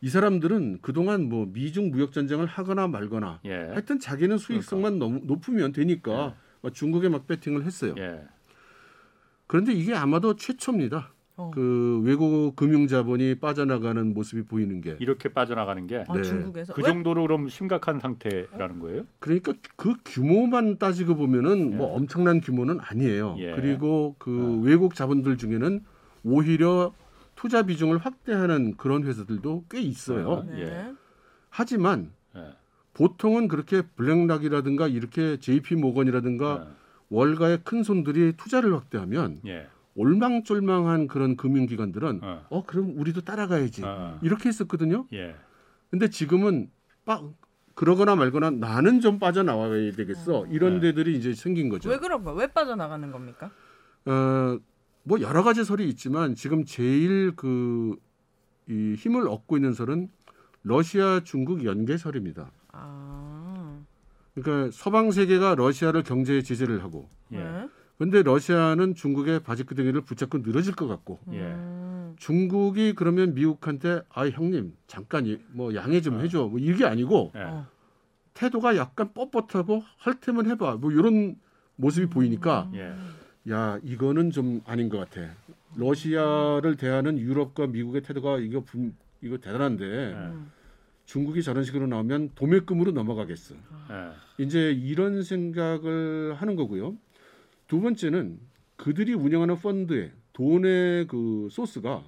이 사람들은 그동안 뭐 미중 무역 전쟁을 하거나 말거나 예, 하여튼 자기는 수익성만 너무 높으면 되니까 막 중국에 막 배팅을 했어요. 예. 그런데 이게 아마도 최초입니다. 어. 그 외국 금융 자본이 빠져나가는 모습이 보이는 게 이렇게 빠져나가는 게그 아, 네. 중국에서 왜? 정도로 그럼 심각한 상태라는 거예요? 그러니까 그 규모만 따지고 보면은 예. 뭐 엄청난 규모는 아니에요. 예. 그리고 그 어. 외국 자본들 중에는 오히려 투자 비중을 확대하는 그런 회사들도 꽤 있어요. 어. 네. 예. 하지만 예, 보통은 그렇게 블랙락이라든가 이렇게 JP 모건이라든가 월가의 큰 손들이 투자를 확대하면 예, 올망졸망한 그런 금융기관들은 어, 어 그럼 우리도 따라가야지 어, 이렇게 했었거든요. 예, 근데 지금은 빠, 그러거나 말거나 나는 좀 빠져나와야 되겠어 이런 네. 데들이 이제 생긴 거죠. 왜 그런 거야? 왜 빠져나가는 겁니까? 어, 뭐 여러 가지 설이 있지만 지금 제일 그 이 힘을 얻고 있는 설은 러시아 중국 연계설입니다. 아. 그러니까 서방 세계가 러시아를 경제 제재를 하고 예, 네. 근데 러시아는 중국의 바지끄댕이를 붙잡고 늘어질 것 같고 예. 음. 중국이 그러면 미국한테 아 형님 잠깐 이- 뭐 양해 좀 해줘 뭐 이게 아니고 예. 어. 태도가 약간 뻣뻣하고 할 테면 해봐 뭐 이런 모습이 보이니까 예. 야 이거는 좀 아닌 것 같아 러시아를 대하는 유럽과 미국의 태도가 이거 분, 이거 대단한데 예. 음. 중국이 저런 식으로 나오면 도매금으로 넘어가겠어 예. 이제 이런 생각을 하는 거고요. 두 번째는 그들이 운영하는 펀드의 돈의 그 소스가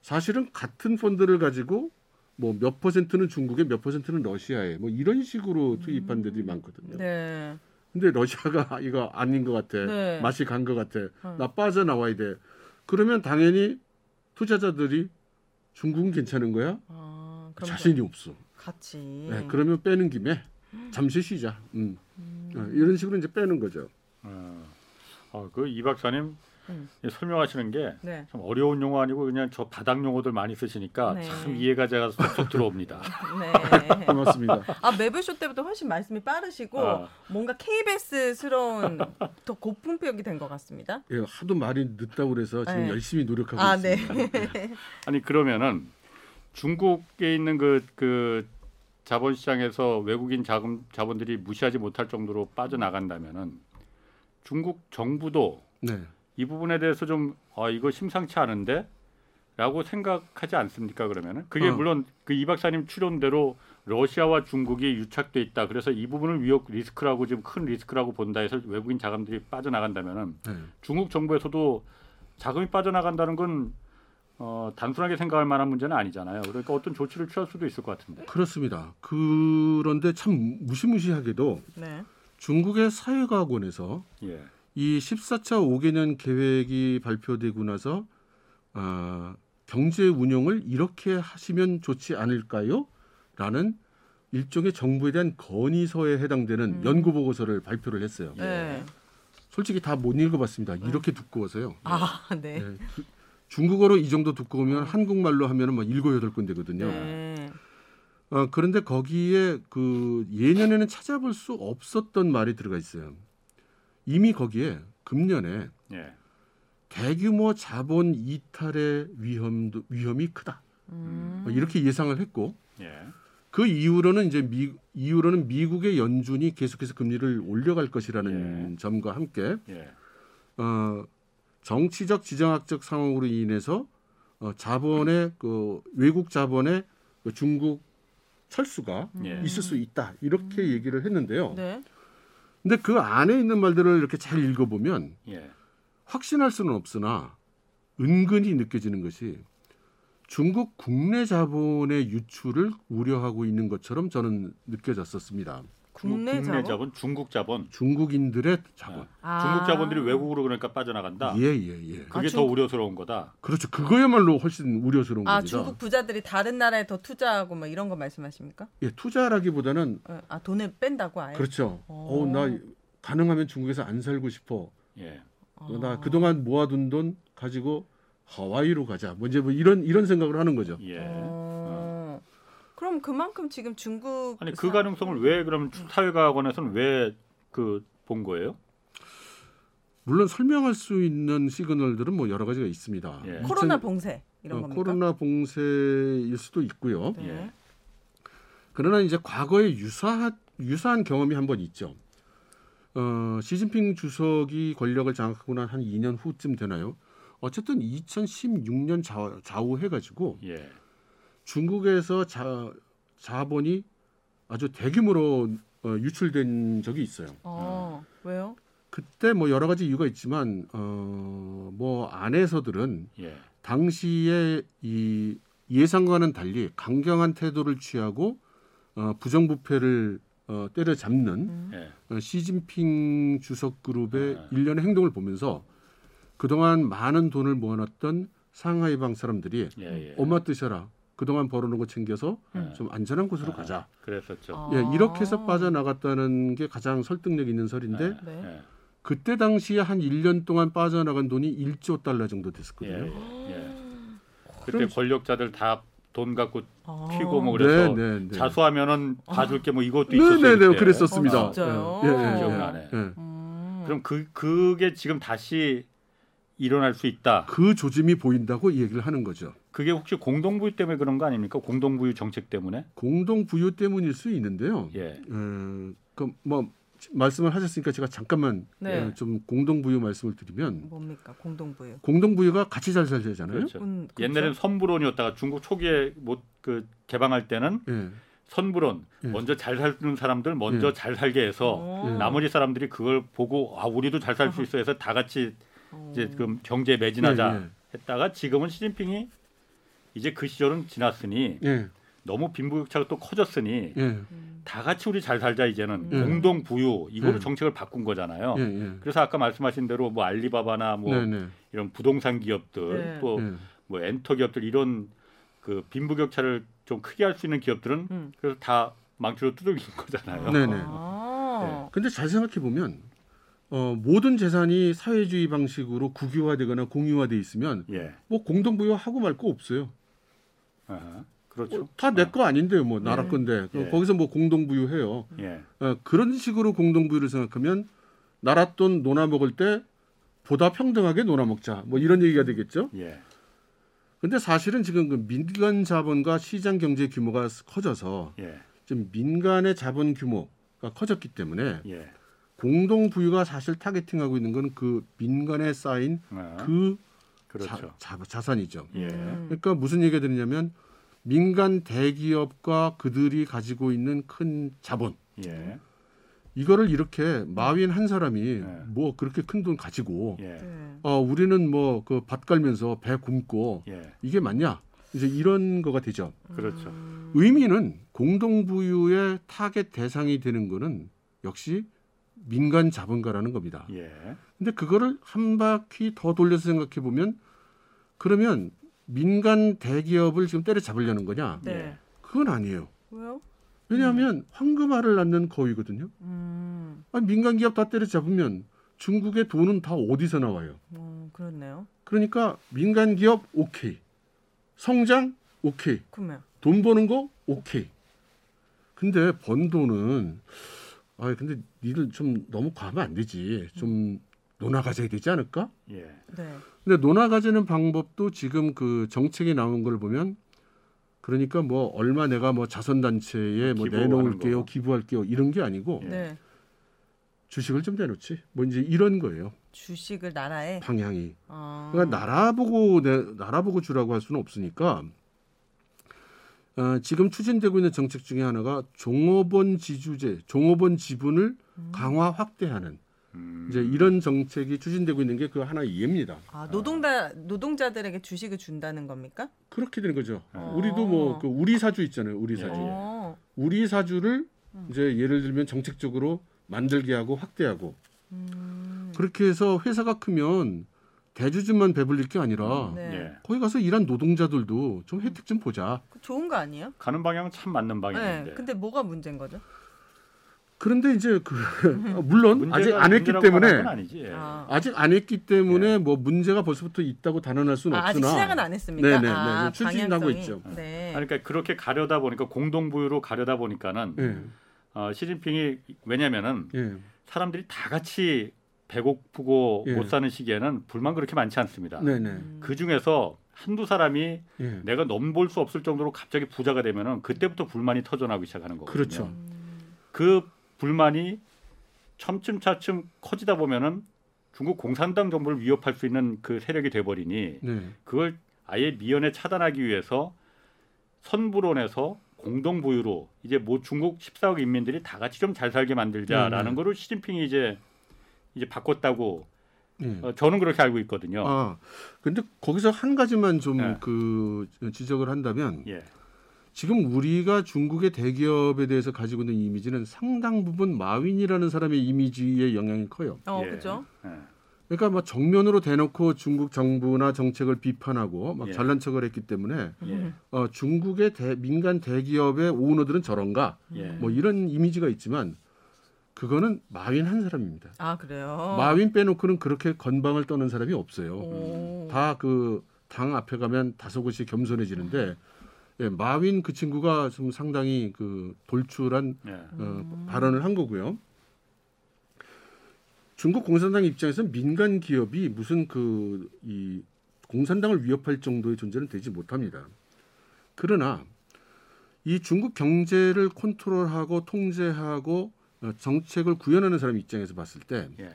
사실은 같은 펀드를 가지고 뭐 몇 퍼센트는 중국에 몇 퍼센트는 러시아에 뭐 이런 식으로 투입한 데들이 많거든요. 네. 근데 러시아가 이거 아닌 것 같아. 네. 맛이 간 것 같아. 어. 나 빠져나와야 돼. 그러면 당연히 투자자들이 중국은 괜찮은 거야? 아, 자신이 없어. 같이. 네, 그러면 빼는 김에 잠시 쉬자. 음. 어, 이런 식으로 이제 빼는 거죠. 어, 어, 그이 박사님 음. 이 설명하시는 게참 네. 어려운 용어 아니고 그냥 저 바닥 용어들 많이 쓰시니까 네. 참 이해가 제가 쏙쏙 들어옵니다. 네. 고맙습니다. 아 매블쇼 때보다 훨씬 말씀이 빠르시고 아. 뭔가 KBS스러운 더 고품격이 된 것 같습니다. 예, 하도 말이 늦다고 그래서 지금 네. 열심히 노력하고 아 네. 있습니다. 아니 그러면은 중국에 있는 그, 그 자본시장에서 외국인 자금 자본들이 무시하지 못할 정도로 빠져나간다면은 중국 정부도 네. 이 부분에 대해서 좀 아, 이거 심상치 않은데 라고 생각하지 않습니까? 그러면은 그게 어. 물론 그 이 박사님 추론대로 러시아와 중국이 유착돼 있다. 그래서 이 부분을 위협 리스크라고 지금 큰 리스크라고 본다 해서 외국인 자금들이 빠져나간다면은 네. 중국 정부에서도 자금이 빠져나간다는 건 어, 단순하게 생각할 만한 문제는 아니잖아요. 그러니까 어떤 조치를 취할 수도 있을 것 같은데. 그렇습니다. 그런데 참 무시무시하게도 네. 중국의 사회과학원에서 예. 이 14차 5개년 계획이 발표되고 나서 아, 경제 운영을 이렇게 하시면 좋지 않을까요? 라는 일종의 정부에 대한 건의서에 해당되는 음. 연구 보고서를 발표를 했어요. 네. 솔직히 다 못 읽어봤습니다. 이렇게 두꺼워서요. 아 네. 네. 그- 중국어로 이 정도 두꺼우면 한국말로 하면은 뭐 일곱 여덟 군데거든요. 네. 어, 그런데 거기에 그 예년에는 찾아볼 수 없었던 말이 들어가 있어요. 이미 거기에 금년에 예. 대규모 자본 이탈의 위험도 위험이 크다. 음. 뭐 이렇게 예상을 했고 예. 그 이후로는 이제 미 이후로는 미국의 연준이 계속해서 금리를 올려갈 것이라는 예. 점과 함께 예. 어, 정치적 지정학적 상황으로 인해서 어, 자본의 그 외국 자본의 그 중국 철수가 예. 있을 수 있다 이렇게 얘기를 했는데요. 네. 근데 그 안에 있는 말들을 이렇게 잘 읽어보면 예. 확신할 수는 없으나 은근히 느껴지는 것이 중국 국내 자본의 유출을 우려하고 있는 것처럼 저는 느껴졌었습니다. 국내 국내 자본. 자본, 중국 자본. 중국인들의 자본. 아. 중국 자본들이 외국으로 그러니까 빠져나간다. 예, 예, 예. 그게 아, 더 중- 우려스러운 거다. 그렇죠. 그거야말로 훨씬 우려스러운 아 겁니다. 중국 부자들이 다른 나라에 더 투자하고 뭐 이런 거 말씀하십니까? 예, 투자라기보다는 어, 아 돈을 뺀다고 아예. 그렇죠. 어. 어, 나 가능하면 중국에서 안 살고 싶어. 예. 어, 나 아. 그동안 모아둔 돈 가지고 하와이로 가자. 뭐 이제 뭐 이런 이런 생각을 하는 거죠. 예. 어. 그럼 그만큼 지금 중국 아니 그 사- 가능성을 왜 그럼 사회과학원에서는 왜 그 본 거예요? 물론 설명할 수 있는 시그널들은 뭐 여러 가지가 있습니다. 예. 코로나 2000 봉쇄 이런 어, 겁니까? 코로나 봉쇄일 수도 있고요. 네. 예. 그러나 이제 과거에 유사한 유사한 경험이 한 번 있죠. 어, 시진핑 주석이 권력을 장악하고 난 한 2년 후쯤 되나요? 어쨌든 2016년 좌, 좌우해가지고 예. 중국에서 자, 자본이 아주 대규모로 어, 유출된 적이 있어요. 어 왜요? 그때 뭐 여러 가지 이유가 있지만 어, 뭐 안에서들은 예. 당시에 이 예상과는 달리 강경한 태도를 취하고 어, 부정부패를 어, 때려잡는 음. 예. 어, 시진핑 주석 그룹의 네. 일련의 행동을 보면서 그동안 많은 돈을 모아놨던 상하이방 사람들이 예. 예. 엄마 뜻이라 그동안 벌어놓은 거 챙겨서 음. 좀 안전한 곳으로 아, 가자. 그랬었죠. 아. 예, 이렇게 해서 빠져나갔다는 게 가장 설득력 있는 설인데 예. 네. 예. 그때 당시에 한 1년 동안 빠져나간 돈이 1조 달러 정도 예. 됐었거든요. 예. 예. 그때 권력자들 다 돈 갖고 아. 튀고 뭐 그래서 네, 네, 네. 자수하면은 봐줄 게 뭐 이것도 네, 있었어요. 네, 네, 그때. 그랬었습니다. 어, 진짜요? 예, 예, 예, 기억나네. 예. 음. 그럼 그 그게 지금 다시 일어날 수 있다. 그 조짐이 보인다고 이 얘기를 하는 거죠. 그게 혹시 공동부유 때문에 그런 거 아닙니까? 공동부유 정책 때문에? 공동 부유 때문일 수 있는데요. 예. 어, 그뭐 말씀을 하셨으니까 제가 잠깐만 네. 어, 좀 공동 부유 말씀을 드리면 뭡니까 공동부유? 공동 부유가 같이 잘 살잖아요. 그렇죠. 음, 그렇죠? 옛날에는 선불원이었다가 중국 초기에 못그 개방할 때는 예. 선불원 예. 먼저 잘 사는 사람들 먼저 예. 잘 살게 해서 어. 예. 나머지 사람들이 그걸 보고 아 우리도 잘 살 수 있어 해서 다 같이 어. 이제 그 경제 매진하자 예, 예. 했다가 지금은 시진핑이 이제 그 시절은 지났으니 예, 너무 빈부격차가 또 커졌으니 예, 다 같이 우리 잘 살자 이제는 예. 공동 부유 이거로 예. 정책을 바꾼 거잖아요. 예, 예. 그래서 아까 말씀하신 대로 뭐 알리바바나 뭐 네, 네. 이런 부동산 기업들 네. 또 예. 뭐 엔터 기업들 이런 그 빈부격차를 좀 크게 할 수 있는 기업들은 음. 그래서 다 망치로 두들긴 거잖아요. 네, 네. 아. 근데 잘 생각해 보면 어, 모든 재산이 사회주의 방식으로 국유화되거나 공유화돼 있으면 예. 뭐 공동부여하고 말 거 없어요. 아하. 그렇죠. 다내 거 아닌데요, 뭐 나라 네. 건데 예. 거기서 뭐 공동부유해요. 예. 어, 그런 식으로 공동부유를 생각하면 나라 돈 논아 먹을 때 보다 평등하게 논아 먹자. 뭐 이런 얘기가 되겠죠. 예. 근데 사실은 지금 그 민간 자본과 시장 경제 규모가 커져서 예. 지금 민간의 자본 규모가 커졌기 때문에 예. 공동 부유가 사실 타겟팅하고 있는 건 그 민간에 쌓인 아, 그 그렇죠. 자, 산이죠 예. 음. 그러니까 무슨 얘기가 되느냐면 민간 대기업과 그들이 가지고 있는 큰 자본 예. 이거를 이렇게 마윈 한 사람이 네. 뭐 그렇게 큰 돈 가지고 예. 네. 어 우리는 뭐 그 밭 갈면서 배 굶고 예. 이게 맞냐 이제 이런 거가 되죠. 그렇죠. 음. 의미는 공동부유의 타겟 대상이 되는 거는 역시 민간 자본가라는 겁니다. 예. 근데 그거를 한 바퀴 더 돌려서 생각해 보면 그러면 민간 대기업을 지금 때려잡으려는 거냐? 네. 그건 아니에요. 왜요? 왜냐하면 황금알을 낳는 거위거든요. 음. 아니, 민간 기업 다 때려잡으면 중국의 돈은 다 어디서 나와요? 어, 그렇네요. 그러니까 민간 기업 오케이, 성장 오케이, 그러면 돈 버는 거 오케이. 근데 번 돈은 아 근데 니들 좀 너무 과하면 안 되지. 좀 논아 가져야 되지 않을까? 예. 네. 근데 논아 가지는 방법도 지금 그 정책이 나온 걸 보면 그러니까 뭐 얼마 내가 뭐 자선 단체에 뭐 내놓을게요, 거. 기부할게요 이런 게 아니고 예. 네. 주식을 좀 내놓지. 뭐 이제 이런 거예요. 주식을 나라에 방향이. 어. 그러니까 나라 보고 내, 나라 보고 주라고 할 수는 없으니까 어, 지금 추진되고 있는 정책 중에 하나가 종업원 지주제, 종업원 지분을 강화 확대하는 음. 이제 이런 정책이 추진되고 있는 게 그 하나의 예입니다. 아, 노동자 노동자들에게 주식을 준다는 겁니까? 그렇게 되는 거죠. 어. 우리도 뭐 그 우리 사주 있잖아요. 우리 예, 사주. 예. 어. 우리 사주를 음. 이제 예를 들면 정책적으로 만들게 하고 확대하고 음. 그렇게 해서 회사가 크면 대주주만 배불릴 게 아니라 네. 예. 거기 가서 일한 노동자들도 좀 혜택 좀 보자. 그 좋은 거 아니에요? 가는 방향은 참 맞는 네. 방향인데. 근데 뭐가 문제인 거죠? 그런데 이제 그 물론 아직 안 했기 때문에. 예. 아. 아직 안 했기 때문에 뭐 문제가 벌써부터 있다고 단언할 수는 아, 아직 없으나 시작은 안 했습니까? 네네네. 아, 추진하고. 있죠. 네. 그러니까 그렇게 가려다 보니까 공동부유로 가려다 보니까는 예, 어, 시진핑이 왜냐면은 예, 사람들이 다 같이 배고프고 예. 못 사는 시기에는 불만 그렇게 많지 않습니다. 네네. 음. 그 중에서 한두 사람이 예. 내가 넘볼 수 없을 정도로 갑자기 부자가 되면은 그때부터 불만이 터져나오기 시작하는 거거든요. 그렇죠. 음. 그 불만이 첨쯤 차츰 커지다 보면은 중국 공산당 정부를 위협할 수 있는 그 세력이 돼버리니 네. 그걸 아예 미연에 차단하기 위해서 선불원에서 공동부유로 이제 뭐 중국 14억 인민들이 다 같이 좀 잘 살게 만들자라는 네, 네. 거를 시진핑이 이제 이제 바꿨다고 예. 어, 저는 그렇게 알고 있거든요. 아, 근데 거기서 한 가지만 좀 네. 그 지적을 한다면 예, 지금 우리가 중국의 대기업에 대해서 가지고 있는 이미지는 상당 부분 마윈이라는 사람의 이미지의 영향이 커요. 어, 예. 그죠? 예. 그러니까 막 정면으로 대놓고 중국 정부나 정책을 비판하고 막 예. 잘난 척을 했기 때문에 예. 어, 중국의 대, 민간 대기업의 오너들은 저런가 예. 뭐 이런 이미지가 있지만 그거는 마윈 한 사람입니다. 아, 그래요. 마윈 빼놓고는 그렇게 건방을 떠는 사람이 없어요. 오. 다그 당 앞에 가면 다소곳이 겸손해지는데 예, 마윈 그 친구가 좀 상당히 그 돌출한 예. 어, 발언을 한 거고요. 중국 공산당 입장에서는 민간 기업이 무슨 그 이 공산당을 위협할 정도의 존재는 되지 못합니다. 그러나 이 중국 경제를 컨트롤하고 통제하고 어, 정책을 구현하는 사람 입장에서 봤을 때 예.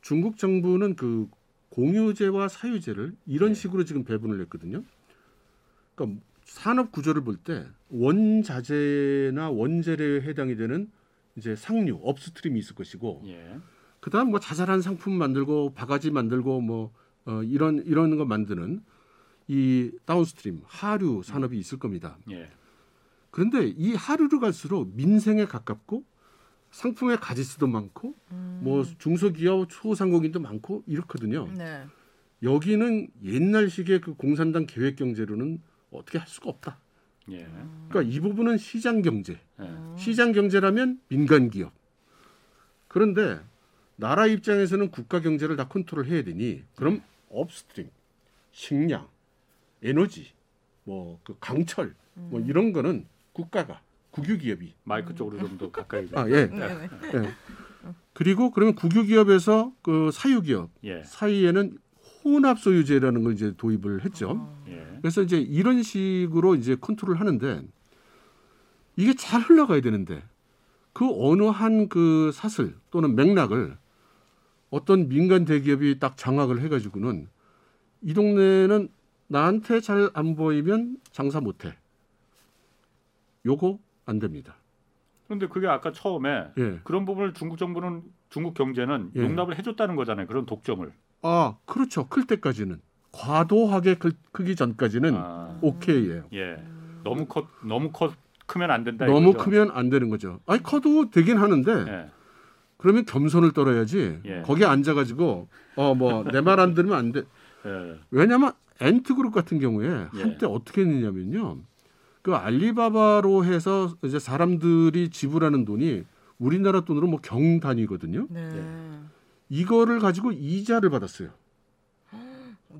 중국 정부는 그 공유제와 사유제를 이런 네. 식으로 지금 배분을 했거든요. 그러니까 산업 구조를 볼 때 원자재나 원재료에 해당이 되는 이제 상류 upstream이 있을 것이고 예. 그다음 뭐 자잘한 상품 만들고 바가지 만들고 뭐 어, 이런 이런 거 만드는 이 downstream 하류 산업이 있을 겁니다. 예. 그런데 이 하류로 갈수록 민생에 가깝고 상품의 가짓수도 많고 음. 뭐 중소기업 소상공인도 많고 이렇거든요. 네. 여기는 옛날식의 그 공산당 계획 경제로는 어떻게 할 수가 없다. 예. 그러니까 이 부분은 시장 경제. 예. 시장 경제라면 민간 기업. 그런데 나라 입장에서는 국가 경제를 다 컨트롤 해야 되니 그럼 upstream, 식량, 에너지, 뭐 그 강철, 뭐 이런 거는 국가가 국유 기업이 마이크 쪽으로 좀 더 가까이. 좀. 아 예. 네. 네. 예. 그리고 그러면 국유 기업에서 그 사유 기업 예. 사이에는 혼합 소유제라는 걸 이제 도입을 했죠. 어. 예. 그래서 이제 이런 식으로 이제 컨트롤 하는데 이게 잘 흘러가야 되는데 그 어느 한 그 사슬 또는 맥락을 어떤 민간 대기업이 딱 장악을 해가지고는 이 동네는 나한테 잘 안 보이면 장사 못해. 요거 안 됩니다. 그런데 그게 아까 처음에 예. 그런 부분을 중국 정부는 중국 경제는 예. 용납을 해줬다는 거잖아요. 그런 독점을. 아 그렇죠. 클 때까지는 과도하게 클, 크기 전까지는 아, 오케이예요. 예. 너무 커 너무 커 크면 안 된다. 너무 이거죠? 크면 안 되는 거죠. 아니 커도 되긴 하는데 예. 그러면 겸손을 떨어야지. 예. 거기 앉아가지고 어 뭐 내 말 안 들으면 안 돼. 예. 왜냐하면 엔트그룹 같은 경우에 예. 한때 어떻게 했느냐면요. 그 알리바바로 해서 이제 사람들이 지불하는 돈이 우리나라 돈으로 뭐 경 단위거든요. 네. 이거를 가지고 이자를 받았어요.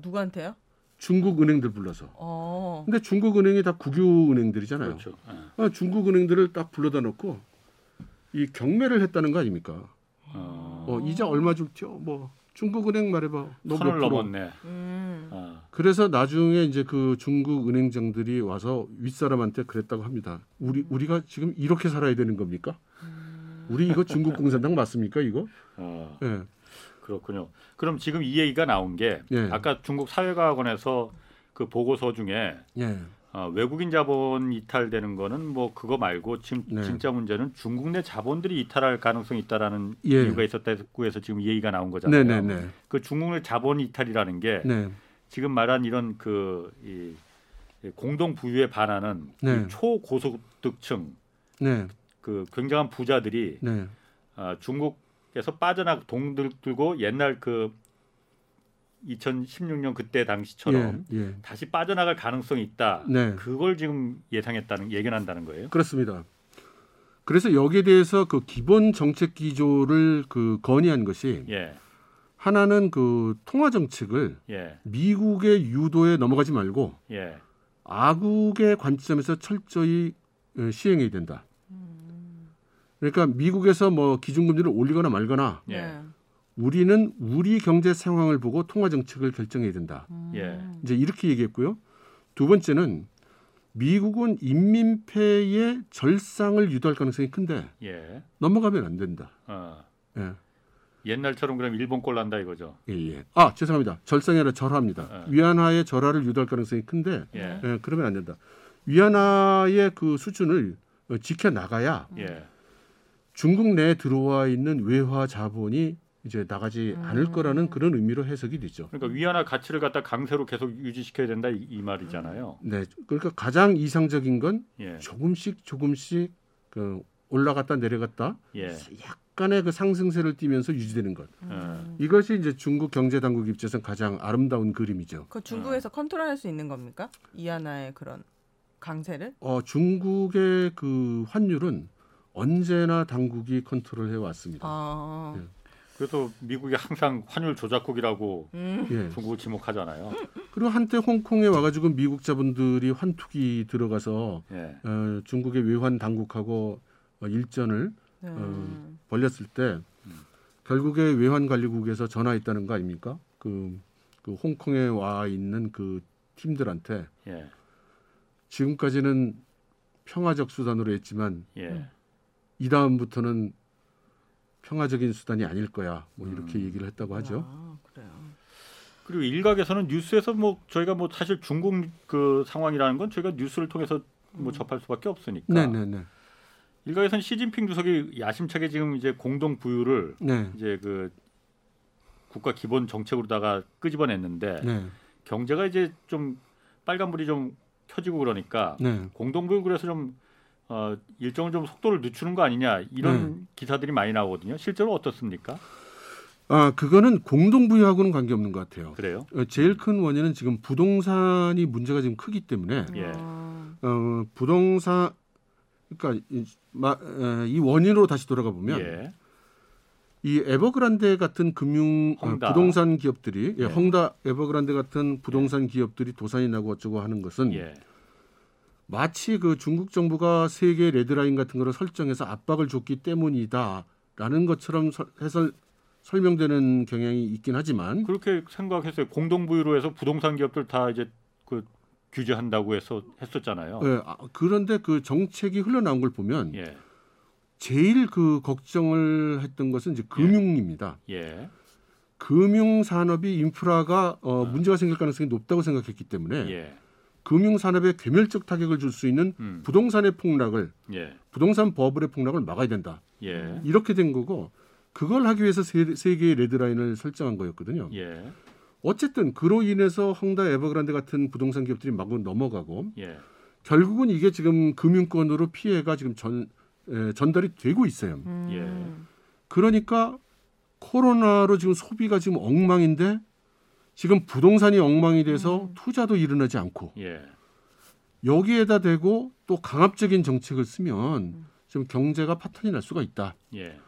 누구한테요? 중국 은행들 불러서. 어. 근데 중국 은행이 다 국유 은행들이잖아요. 그렇죠. 예. 아, 중국 은행들을 딱 불러다 놓고 이 경매를 했다는 거 아닙니까? 어, 어, 이자 얼마 줄지요? 뭐 중국 은행 말해봐. 너 선을 몇 프로? 넘었네. 음. 아, 그래서 나중에 이제 그 중국 은행장들이 와서 윗사람한테 그랬다고 합니다. 우리 우리가 지금 이렇게 살아야 되는 겁니까? 우리 이거 중국 공산당 맞습니까 이거? 어, 예. 그렇군요. 그럼 지금 이 얘기가 나온 게 예. 아까 중국 사회과학원에서 그 보고서 중에 예. 어, 외국인 자본 이탈되는 거는 뭐 그거 말고 지금 네. 진짜 문제는 중국 내 자본들이 이탈할 가능성이 있다라는 예. 이유가 있었다고 해서 지금 이 얘기가 나온 거잖아요. 네, 네, 네. 그 중국 내 자본 이탈이라는 게 네. 지금 말한 이런 그 이, 이 공동 부유에 반하는 네. 이 초고소득층 네. 그 굉장한 부자들이 네. 아, 중국에서 빠져나 돈 들- 들고 옛날 그 2016년 그때 당시처럼 예. 예. 다시 빠져나갈 가능성이 있다. 네. 그걸 지금 예상했다는 예견한다는 거예요. 그렇습니다. 그래서 여기에 대해서 그 기본 정책 기조를 그 건의한 것이 예, 하나는 그 통화 정책을 예, 미국의 유도에 넘어가지 말고 예, 아국의 관점에서 철저히 어, 시행해야 된다. 그러니까 미국에서 뭐 기준금리를 올리거나 말거나 예. 네. 우리는 우리 경제 상황을 보고 통화 정책을 결정해야 된다. 예. 이제 이렇게 얘기했고요. 두 번째는 미국은 인민폐의 절상을 유도할 가능성이 큰데 예. 넘어가면 안 된다. 어, 예. 옛날처럼 그럼 일본 꼴 난다 이거죠. 예, 예. 아, 죄송합니다. 절상이 아니라 절하입니다. 어. 위안화의 절하를 유도할 가능성이 큰데 예, 예, 그러면 안 된다. 위안화의 그 수준을 어, 지켜 나가야 예, 중국 내에 들어와 있는 외화 자본이 이제 나가지 음. 않을 거라는 그런 의미로 해석이 되죠. 그러니까 위안화 가치를 갖다 강세로 계속 유지시켜야 된다 이, 이 말이잖아요. 네, 그러니까 가장 이상적인 건 예, 조금씩 조금씩 그 올라갔다 내려갔다 예, 약간의 그 상승세를 띠면서 유지되는 것. 어, 이것이 이제 중국 경제 당국 입장에서 가장 아름다운 그림이죠. 그 중국에서 컨트롤할 수 있는 겁니까? 이하나의 그런 강세를? 어, 중국의 그 환율은 언제나 당국이 컨트롤해 왔습니다. 아. 예. 그래서 미국이 항상 환율 조작국이라고 음. 예. 중국을 지목하잖아요. 그리고 한때 홍콩에 와가지고 미국 자본들이 환투기 들어가서 예, 어, 중국의 외환 당국하고 어, 일전을 네. 어. 벌렸을 때 결국에 외환 관리국에서 전화했다는 거 아닙니까? 그, 그 홍콩에 와 있는 그 팀들한테 예, 지금까지는 평화적 수단으로 했지만 예, 이 다음부터는 평화적인 수단이 아닐 거야. 뭐 이렇게 음. 얘기를 했다고 하죠. 아, 그래요. 그리고 일각에서는 뉴스에서 뭐 저희가 뭐 사실 중국 그 상황이라는 건 저희가 뉴스를 통해서 뭐 접할 수밖에 없으니까. 네네네. 일각에서는 시진핑 주석이 야심차게 지금 이제 공동 부유를 네. 이제 그 국가 기본 정책으로다가 끄집어냈는데 네. 경제가 이제 좀 빨간불이 좀 켜지고 그러니까 네. 공동 부유 그래서 좀 어, 일정을 좀 속도를 늦추는 거 아니냐 이런 기사들이 많이 나오거든요. 실제로 어떻습니까? 아 그거는 공동부유하고는 관계없는 것 같아요. 그래요? 어, 제일 큰 원인은 지금 부동산이 문제가 지금 크기 때문에 예. 아, 어, 부동산 그러니까 이, 마, 에, 이 원인으로 다시 돌아가 보면 예. 이 에버그란데 같은 금융 어, 헝다. 부동산 기업들이 예, 네. 헝다 에버그란데 같은 부동산 기업들이 도산이 나고 어쩌고 하는 것은 예. 마치 그 중국 정부가 세계 레드라인 같은 거를 설정해서 압박을 줬기 때문이다라는 것처럼 설, 해설 설명되는 경향이 있긴 하지만 그렇게 생각했어요. 공동부유로 해서 부동산 기업들 다 이제 그 규제한다고 해서 했었잖아요. 예, 아, 그런데 그 정책이 흘러나온 걸 보면 예. 제일 그 걱정을 했던 것은 이제 금융입니다. 예. 금융 산업이 인프라가 어, 문제가 생길 가능성이 높다고 생각했기 때문에 아. 예. 금융 산업에 괴멸적 타격을 줄 수 있는 음. 부동산의 폭락을 예. 부동산 버블의 폭락을 막아야 된다. 예. 이렇게 된 거고 그걸 하기 위해서 세, 세 개의 레드라인을 설정한 거였거든요. 예. 어쨌든 그로 인해서 헝다 에버그란데 같은 부동산 기업들이 마구 넘어가고 예. 결국은 이게 지금 금융권으로 피해가 지금 전 에, 전달이 되고 있어요. 음. 예. 그러니까 코로나로 지금 소비가 지금 엉망인데 지금 부동산이 엉망이 돼서 음. 투자도 일어나지 않고 예. 여기에다 대고 또 강압적인 정책을 쓰면 음. 지금 경제가 파탄이 날 수가 있다. 예.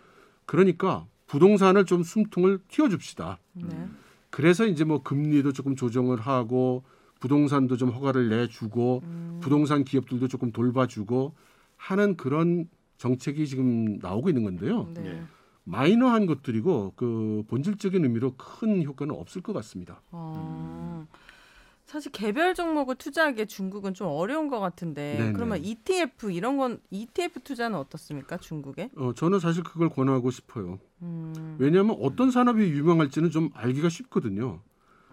그러니까 부동산을 좀 숨통을 틔워줍시다. 네. 그래서 이제 뭐 금리도 조금 조정을 하고 부동산도 좀 허가를 내주고 음. 부동산 기업들도 조금 돌봐주고 하는 그런 정책이 지금 나오고 있는 건데요. 네. 예. 마이너한 것들이고 그 본질적인 의미로 큰 효과는 없을 것 같습니다. 어, 사실 개별 종목을 투자하기에 중국은 좀 어려운 것 같은데 네네. 그러면 ETF 이런 건 ETF 투자는 어떻습니까 중국에? 어, 저는 사실 그걸 권하고 싶어요. 음. 왜냐하면 어떤 산업이 유명할지는 좀 알기가 쉽거든요.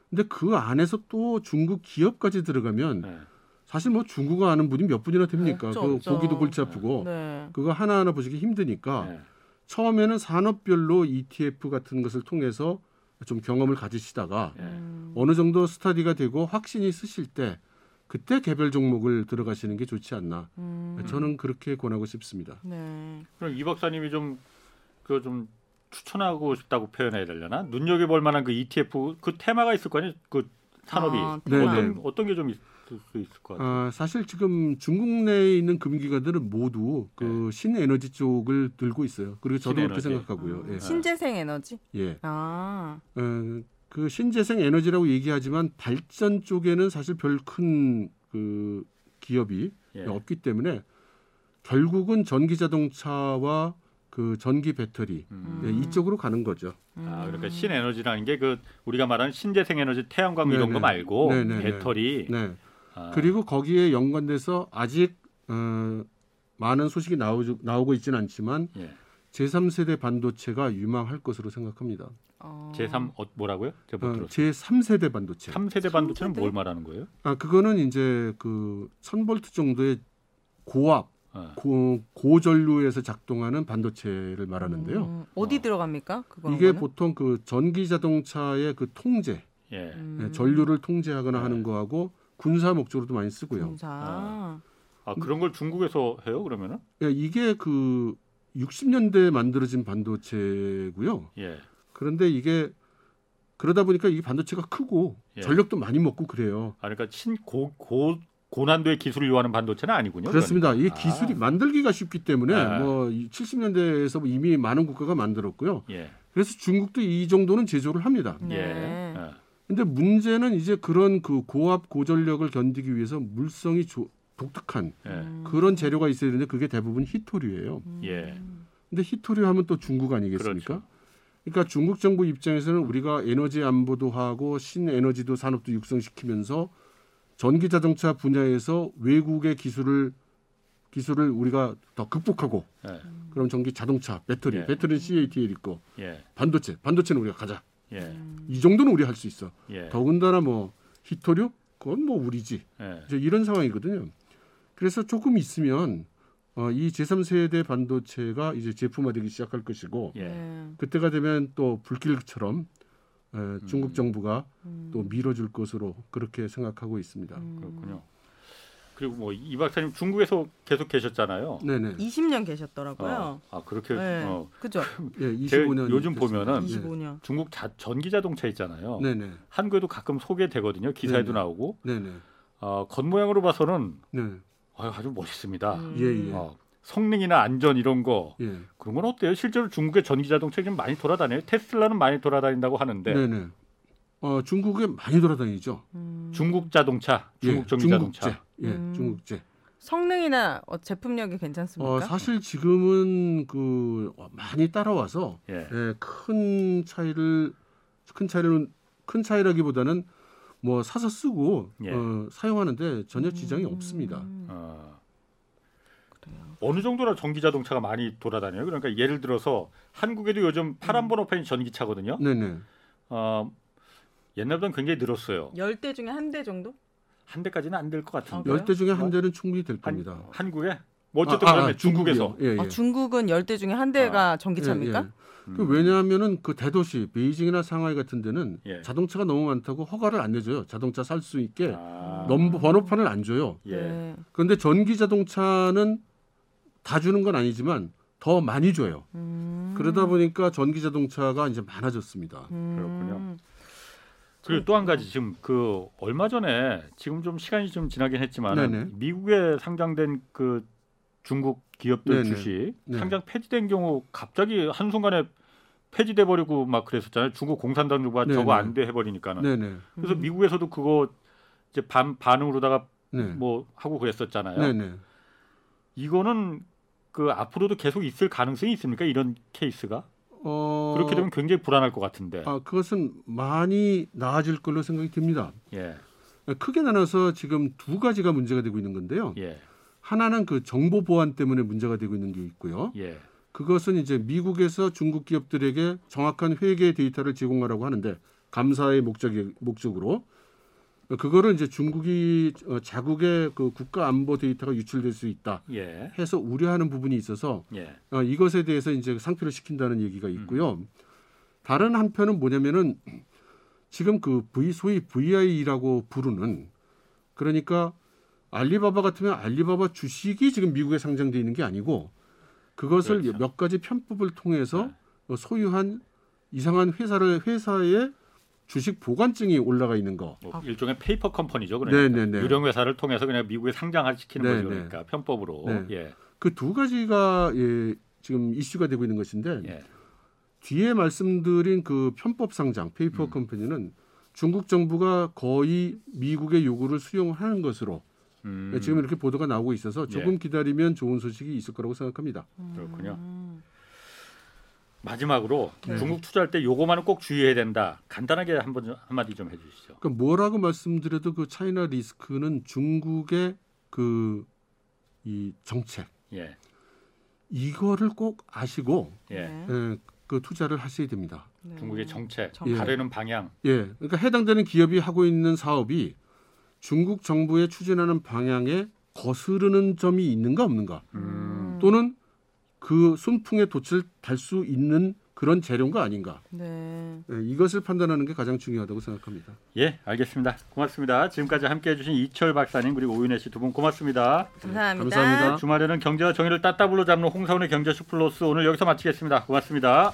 근데 그 안에서 또 중국 기업까지 들어가면 예. 사실 뭐 중국어 아는 분이 몇 분이나 됩니까? 없죠, 그 없죠. 보기도 골치 아프고 네. 그거 하나하나 보시기 힘드니까 예. 처음에는 산업별로 ETF 같은 것을 통해서 좀 경험을 가지시다가 예. 음. 어느 정도 스타디가 되고 확신이 쓰실 때 그때 개별 종목을 들어가시는 게 좋지 않나. 음. 저는 그렇게 권하고 싶습니다. 네. 그럼 이 박사님이 좀 그좀 추천하고 싶다고 표현해야 되려나? 눈여겨 볼 만한 그 ETF 그 테마가 있을 거 아니에요? 그 산업이 아, 네, 어떤 네. 어떤 게 좀 있을 수 있을 것 같아요. 아, 사실 지금 중국 내에 있는 금기관들은 모두 그 신에너지 쪽을 들고 있어요. 그리고 저도 그렇게 신에너지. 생각하고요. 예. 아, 신재생 에너지. 예. 아. 어, 그 신재생 에너지라고 얘기하지만 발전 쪽에는 사실 별 큰 그 기업이 예. 없기 때문에 결국은 전기 자동차와 그 전기 배터리 음. 예, 이쪽으로 가는 거죠. 아, 음. 그러니까 신에너지라는 게 그 우리가 말하는 신재생 에너지 태양광 이런 네네. 거 말고 네네네. 배터리 네. 아, 그리고 거기에 연관돼서 아직 어, 많은 소식이 나오, 나오고 있지는 않지만 예. 제3세대 반도체가 유망할 것으로 생각합니다. 어. 제3 어, 뭐라고요? 제가 못 어, 들었어요. 제3세대 반도체. 3세대 반도체는 삼세대? 뭘 말하는 거예요? 아 그거는 이제 그 1000볼트 정도의 고압 어. 고, 고전류에서 작동하는 반도체를 말하는데요. 음, 어디 어. 들어갑니까? 그거는? 이게 보통 그 전기 자동차의 그 통제, 예. 음. 예, 전류를 통제하거나 네. 하는 거하고 군사 목적으로도 많이 쓰고요. 군사. 아. 아 그런 걸 중국에서 해요? 그러면은? 예, 이게 그 60년대에 만들어진 반도체고요. 예. 그런데 이게 그러다 보니까 이 반도체가 크고 예. 전력도 많이 먹고 그래요. 아 그러니까 신고 고 고난도의 기술을 요하는 반도체는 아니군요. 그렇습니다. 이 그러니까. 기술이 만들기가 쉽기 때문에 아. 뭐 70년대에서 이미 많은 국가가 만들었고요. 아, 예. 그래서 중국도 이 정도는 제조를 합니다. 네. 예. 예. 근데 문제는 이제 그런 그 고압 고전력을 견디기 위해서 물성이 조- 독특한 예. 음. 그런 재료가 있어야 되는데 그게 대부분 히토류예요. 음. 예. 근데 히토류 하면 또 중국 아니겠습니까? 그렇죠. 그러니까 중국 정부 입장에서는 우리가 에너지 안보도 하고 신에너지도 산업도 육성시키면서 전기 자동차 분야에서 외국의 기술을 기술을 우리가 더 극복하고 예. 그럼 전기 자동차 배터리 예. 배터리는 CATL 있고 예. 반도체 반도체는 우리가 가자 예. 음. 이 정도는 우리 할 수 있어 예. 더군다나 뭐 히토류 그건 뭐 우리지 예. 이제 이런 상황이거든요 그래서 조금 있으면 어, 이 제3세대 반도체가 이제 제품화되기 시작할 것이고 예. 네. 그때가 되면 또 불길처럼 에, 중국 정부가 음. 또 밀어줄 것으로 그렇게 생각하고 있습니다. 음. 그렇군요. 그리고 뭐 이 박사님 중국에서 계속 계셨잖아요. 네네. 20년 계셨더라고요. 어, 아 그렇게 네. 어, 그죠? 예, 제가 25년 요즘 보면은 25년. 중국 자, 전기 자동차 있잖아요. 네네. 한국에도 가끔 소개되거든요. 기사에도 네네. 나오고 네네. 어, 겉모양으로 봐서는 네. 아유, 아주 멋있습니다. 음. 예, 예. 어, 성능이나 안전 이런 거 예. 그런 건 어때요? 실제로 중국의 전기 자동차 좀 많이 돌아다녀요. 테슬라는 많이 돌아다닌다고 하는데 네네. 어, 중국에 많이 돌아다니죠. 음. 중국 자동차, 중국 예, 전기 중국제. 자동차. 예, 음. 중국제. 성능이나 어, 제품력이 괜찮습니까? 어, 사실 지금은 그 어, 많이 따라와서 예. 예, 큰 차이를 큰 차이를 큰 차이라기보다는 뭐 사서 쓰고 예. 어, 사용하는데 전혀 지장이 없습니다. 음. 어, 그래요. 어느 정도나 전기 자동차가 많이 돌아다녀요? 그러니까 예를 들어서 한국에도 요즘 파란 번호판이 전기차거든요. 네네. 어, 옛날보다는 굉장히 늘었어요. 열 대 중에 한 대 정도? 한 대까지는 안 될것 아, 같은데. 그래요? 열대 중에 한 대는 충분히 될 한, 겁니다. 한 국에? 뭐 어쨌든 아, 아, 중국에서. 예, 예. 아, 중국은 열대 중에 한 대가 전기차입니까? 예, 예. 음. 그 왜냐하면은 그 대도시 베이징이나 상하이 같은 데는 예. 자동차가 너무 많다고 허가를 안 내줘요. 자동차 살 수 있게 아, 넘버 번호판을 안 줘요. 예. 네. 그런데 전기 자동차는 다 주는 건 아니지만 더 많이 줘요. 음. 그러다 보니까 전기 자동차가 이제 많아졌습니다. 음. 그렇군요. 그리고 또 한 가지 지금 그 얼마 전에 지금 좀 시간이 좀 지나긴 했지만 네네. 미국에 상장된 그 중국 기업들 네네. 주식 네. 상장 폐지된 경우 갑자기 한 순간에 폐지돼 버리고 막 그랬었잖아요. 중국 공산당주가 네네. 저거 안 돼 해버리니까는. 네네. 그래서 음. 미국에서도 그거 이제 반 반응으로다가 네. 뭐 하고 그랬었잖아요. 네네. 이거는 그 앞으로도 계속 있을 가능성이 있습니까? 이런 케이스가 어, 그렇게 되면 굉장히 불안할 것 같은데. 아, 그것은 많이 나아질 걸로 생각이 듭니다. 예, 크게 나눠서 지금 두 가지가 문제가 되고 있는 건데요. 예, 하나는 그 정보 보안 때문에 문제가 되고 있는 게 있고요. 예, 그것은 이제 미국에서 중국 기업들에게 정확한 회계 데이터를 제공하라고 하는데 감사의 목적이 목적으로 그거를 이제 중국이 어, 자국의 그 국가 안보 데이터가 유출될 수 있다 예, 해서 우려하는 부분이 있어서 예, 어, 이것에 대해서 이제 상표를 시킨다는 얘기가 있고요. 다른 한편은 뭐냐면은 지금 그 V 소위 VIE라고 부르는 그러니까 알리바바 같으면 알리바바 주식이 지금 미국에 상장돼 있는 게 아니고 그것을 그렇죠. 몇 가지 편법을 통해서 네. 어, 소유한 이상한 회사를 회사에 주식 보관증이 올라가 있는 거. 뭐 일종의 페이퍼 컴퍼니죠. 그러니까 네네네. 유령 회사를 통해서 그냥 미국에 상장시키는 네, 거죠. 네. 그러니까 편법으로. 네. 예, 그 두 가지가 예, 지금 이슈가 되고 있는 것인데 예, 뒤에 말씀드린 그 편법 상장 페이퍼 음. 컴퍼니는 중국 정부가 거의 미국의 요구를 수용하는 것으로 음, 예, 지금 이렇게 보도가 나오고 있어서 조금 예. 기다리면 좋은 소식이 있을 거라고 생각합니다. 그렇군요. 음. 마지막으로 네. 중국 투자할 때 요거만은 꼭 주의해야 된다. 간단하게 한번 좀- 한마디 좀 해주시죠. 그러니까 뭐라고 말씀드려도 그 China risk는 중국의 그 이 정책 예, 이거를 꼭 아시고 예. 네. 예, 그 투자를 하셔야 됩니다. 네. 중국의 정책, 정책. 가려는 방향. 예, 그러니까 해당되는 기업이 하고 있는 사업이 중국 정부의 추진하는 방향에 거스르는 점이 있는가 없는가 음, 또는 그 순풍에 돛을 달 수 있는 그런 재료가 아닌가 네. 예, 이것을 판단하는 게 가장 중요하다고 생각합니다. 예, 알겠습니다. 고맙습니다. 지금까지 함께해 주신 이철 박사님 그리고 오윤혜 씨 두 분 고맙습니다. 감사합니다. 감사합니다. 주말에는 경제와 정의를 따따블로 잡는 홍사원의 경제쇼 플러스 오늘 여기서 마치겠습니다. 고맙습니다.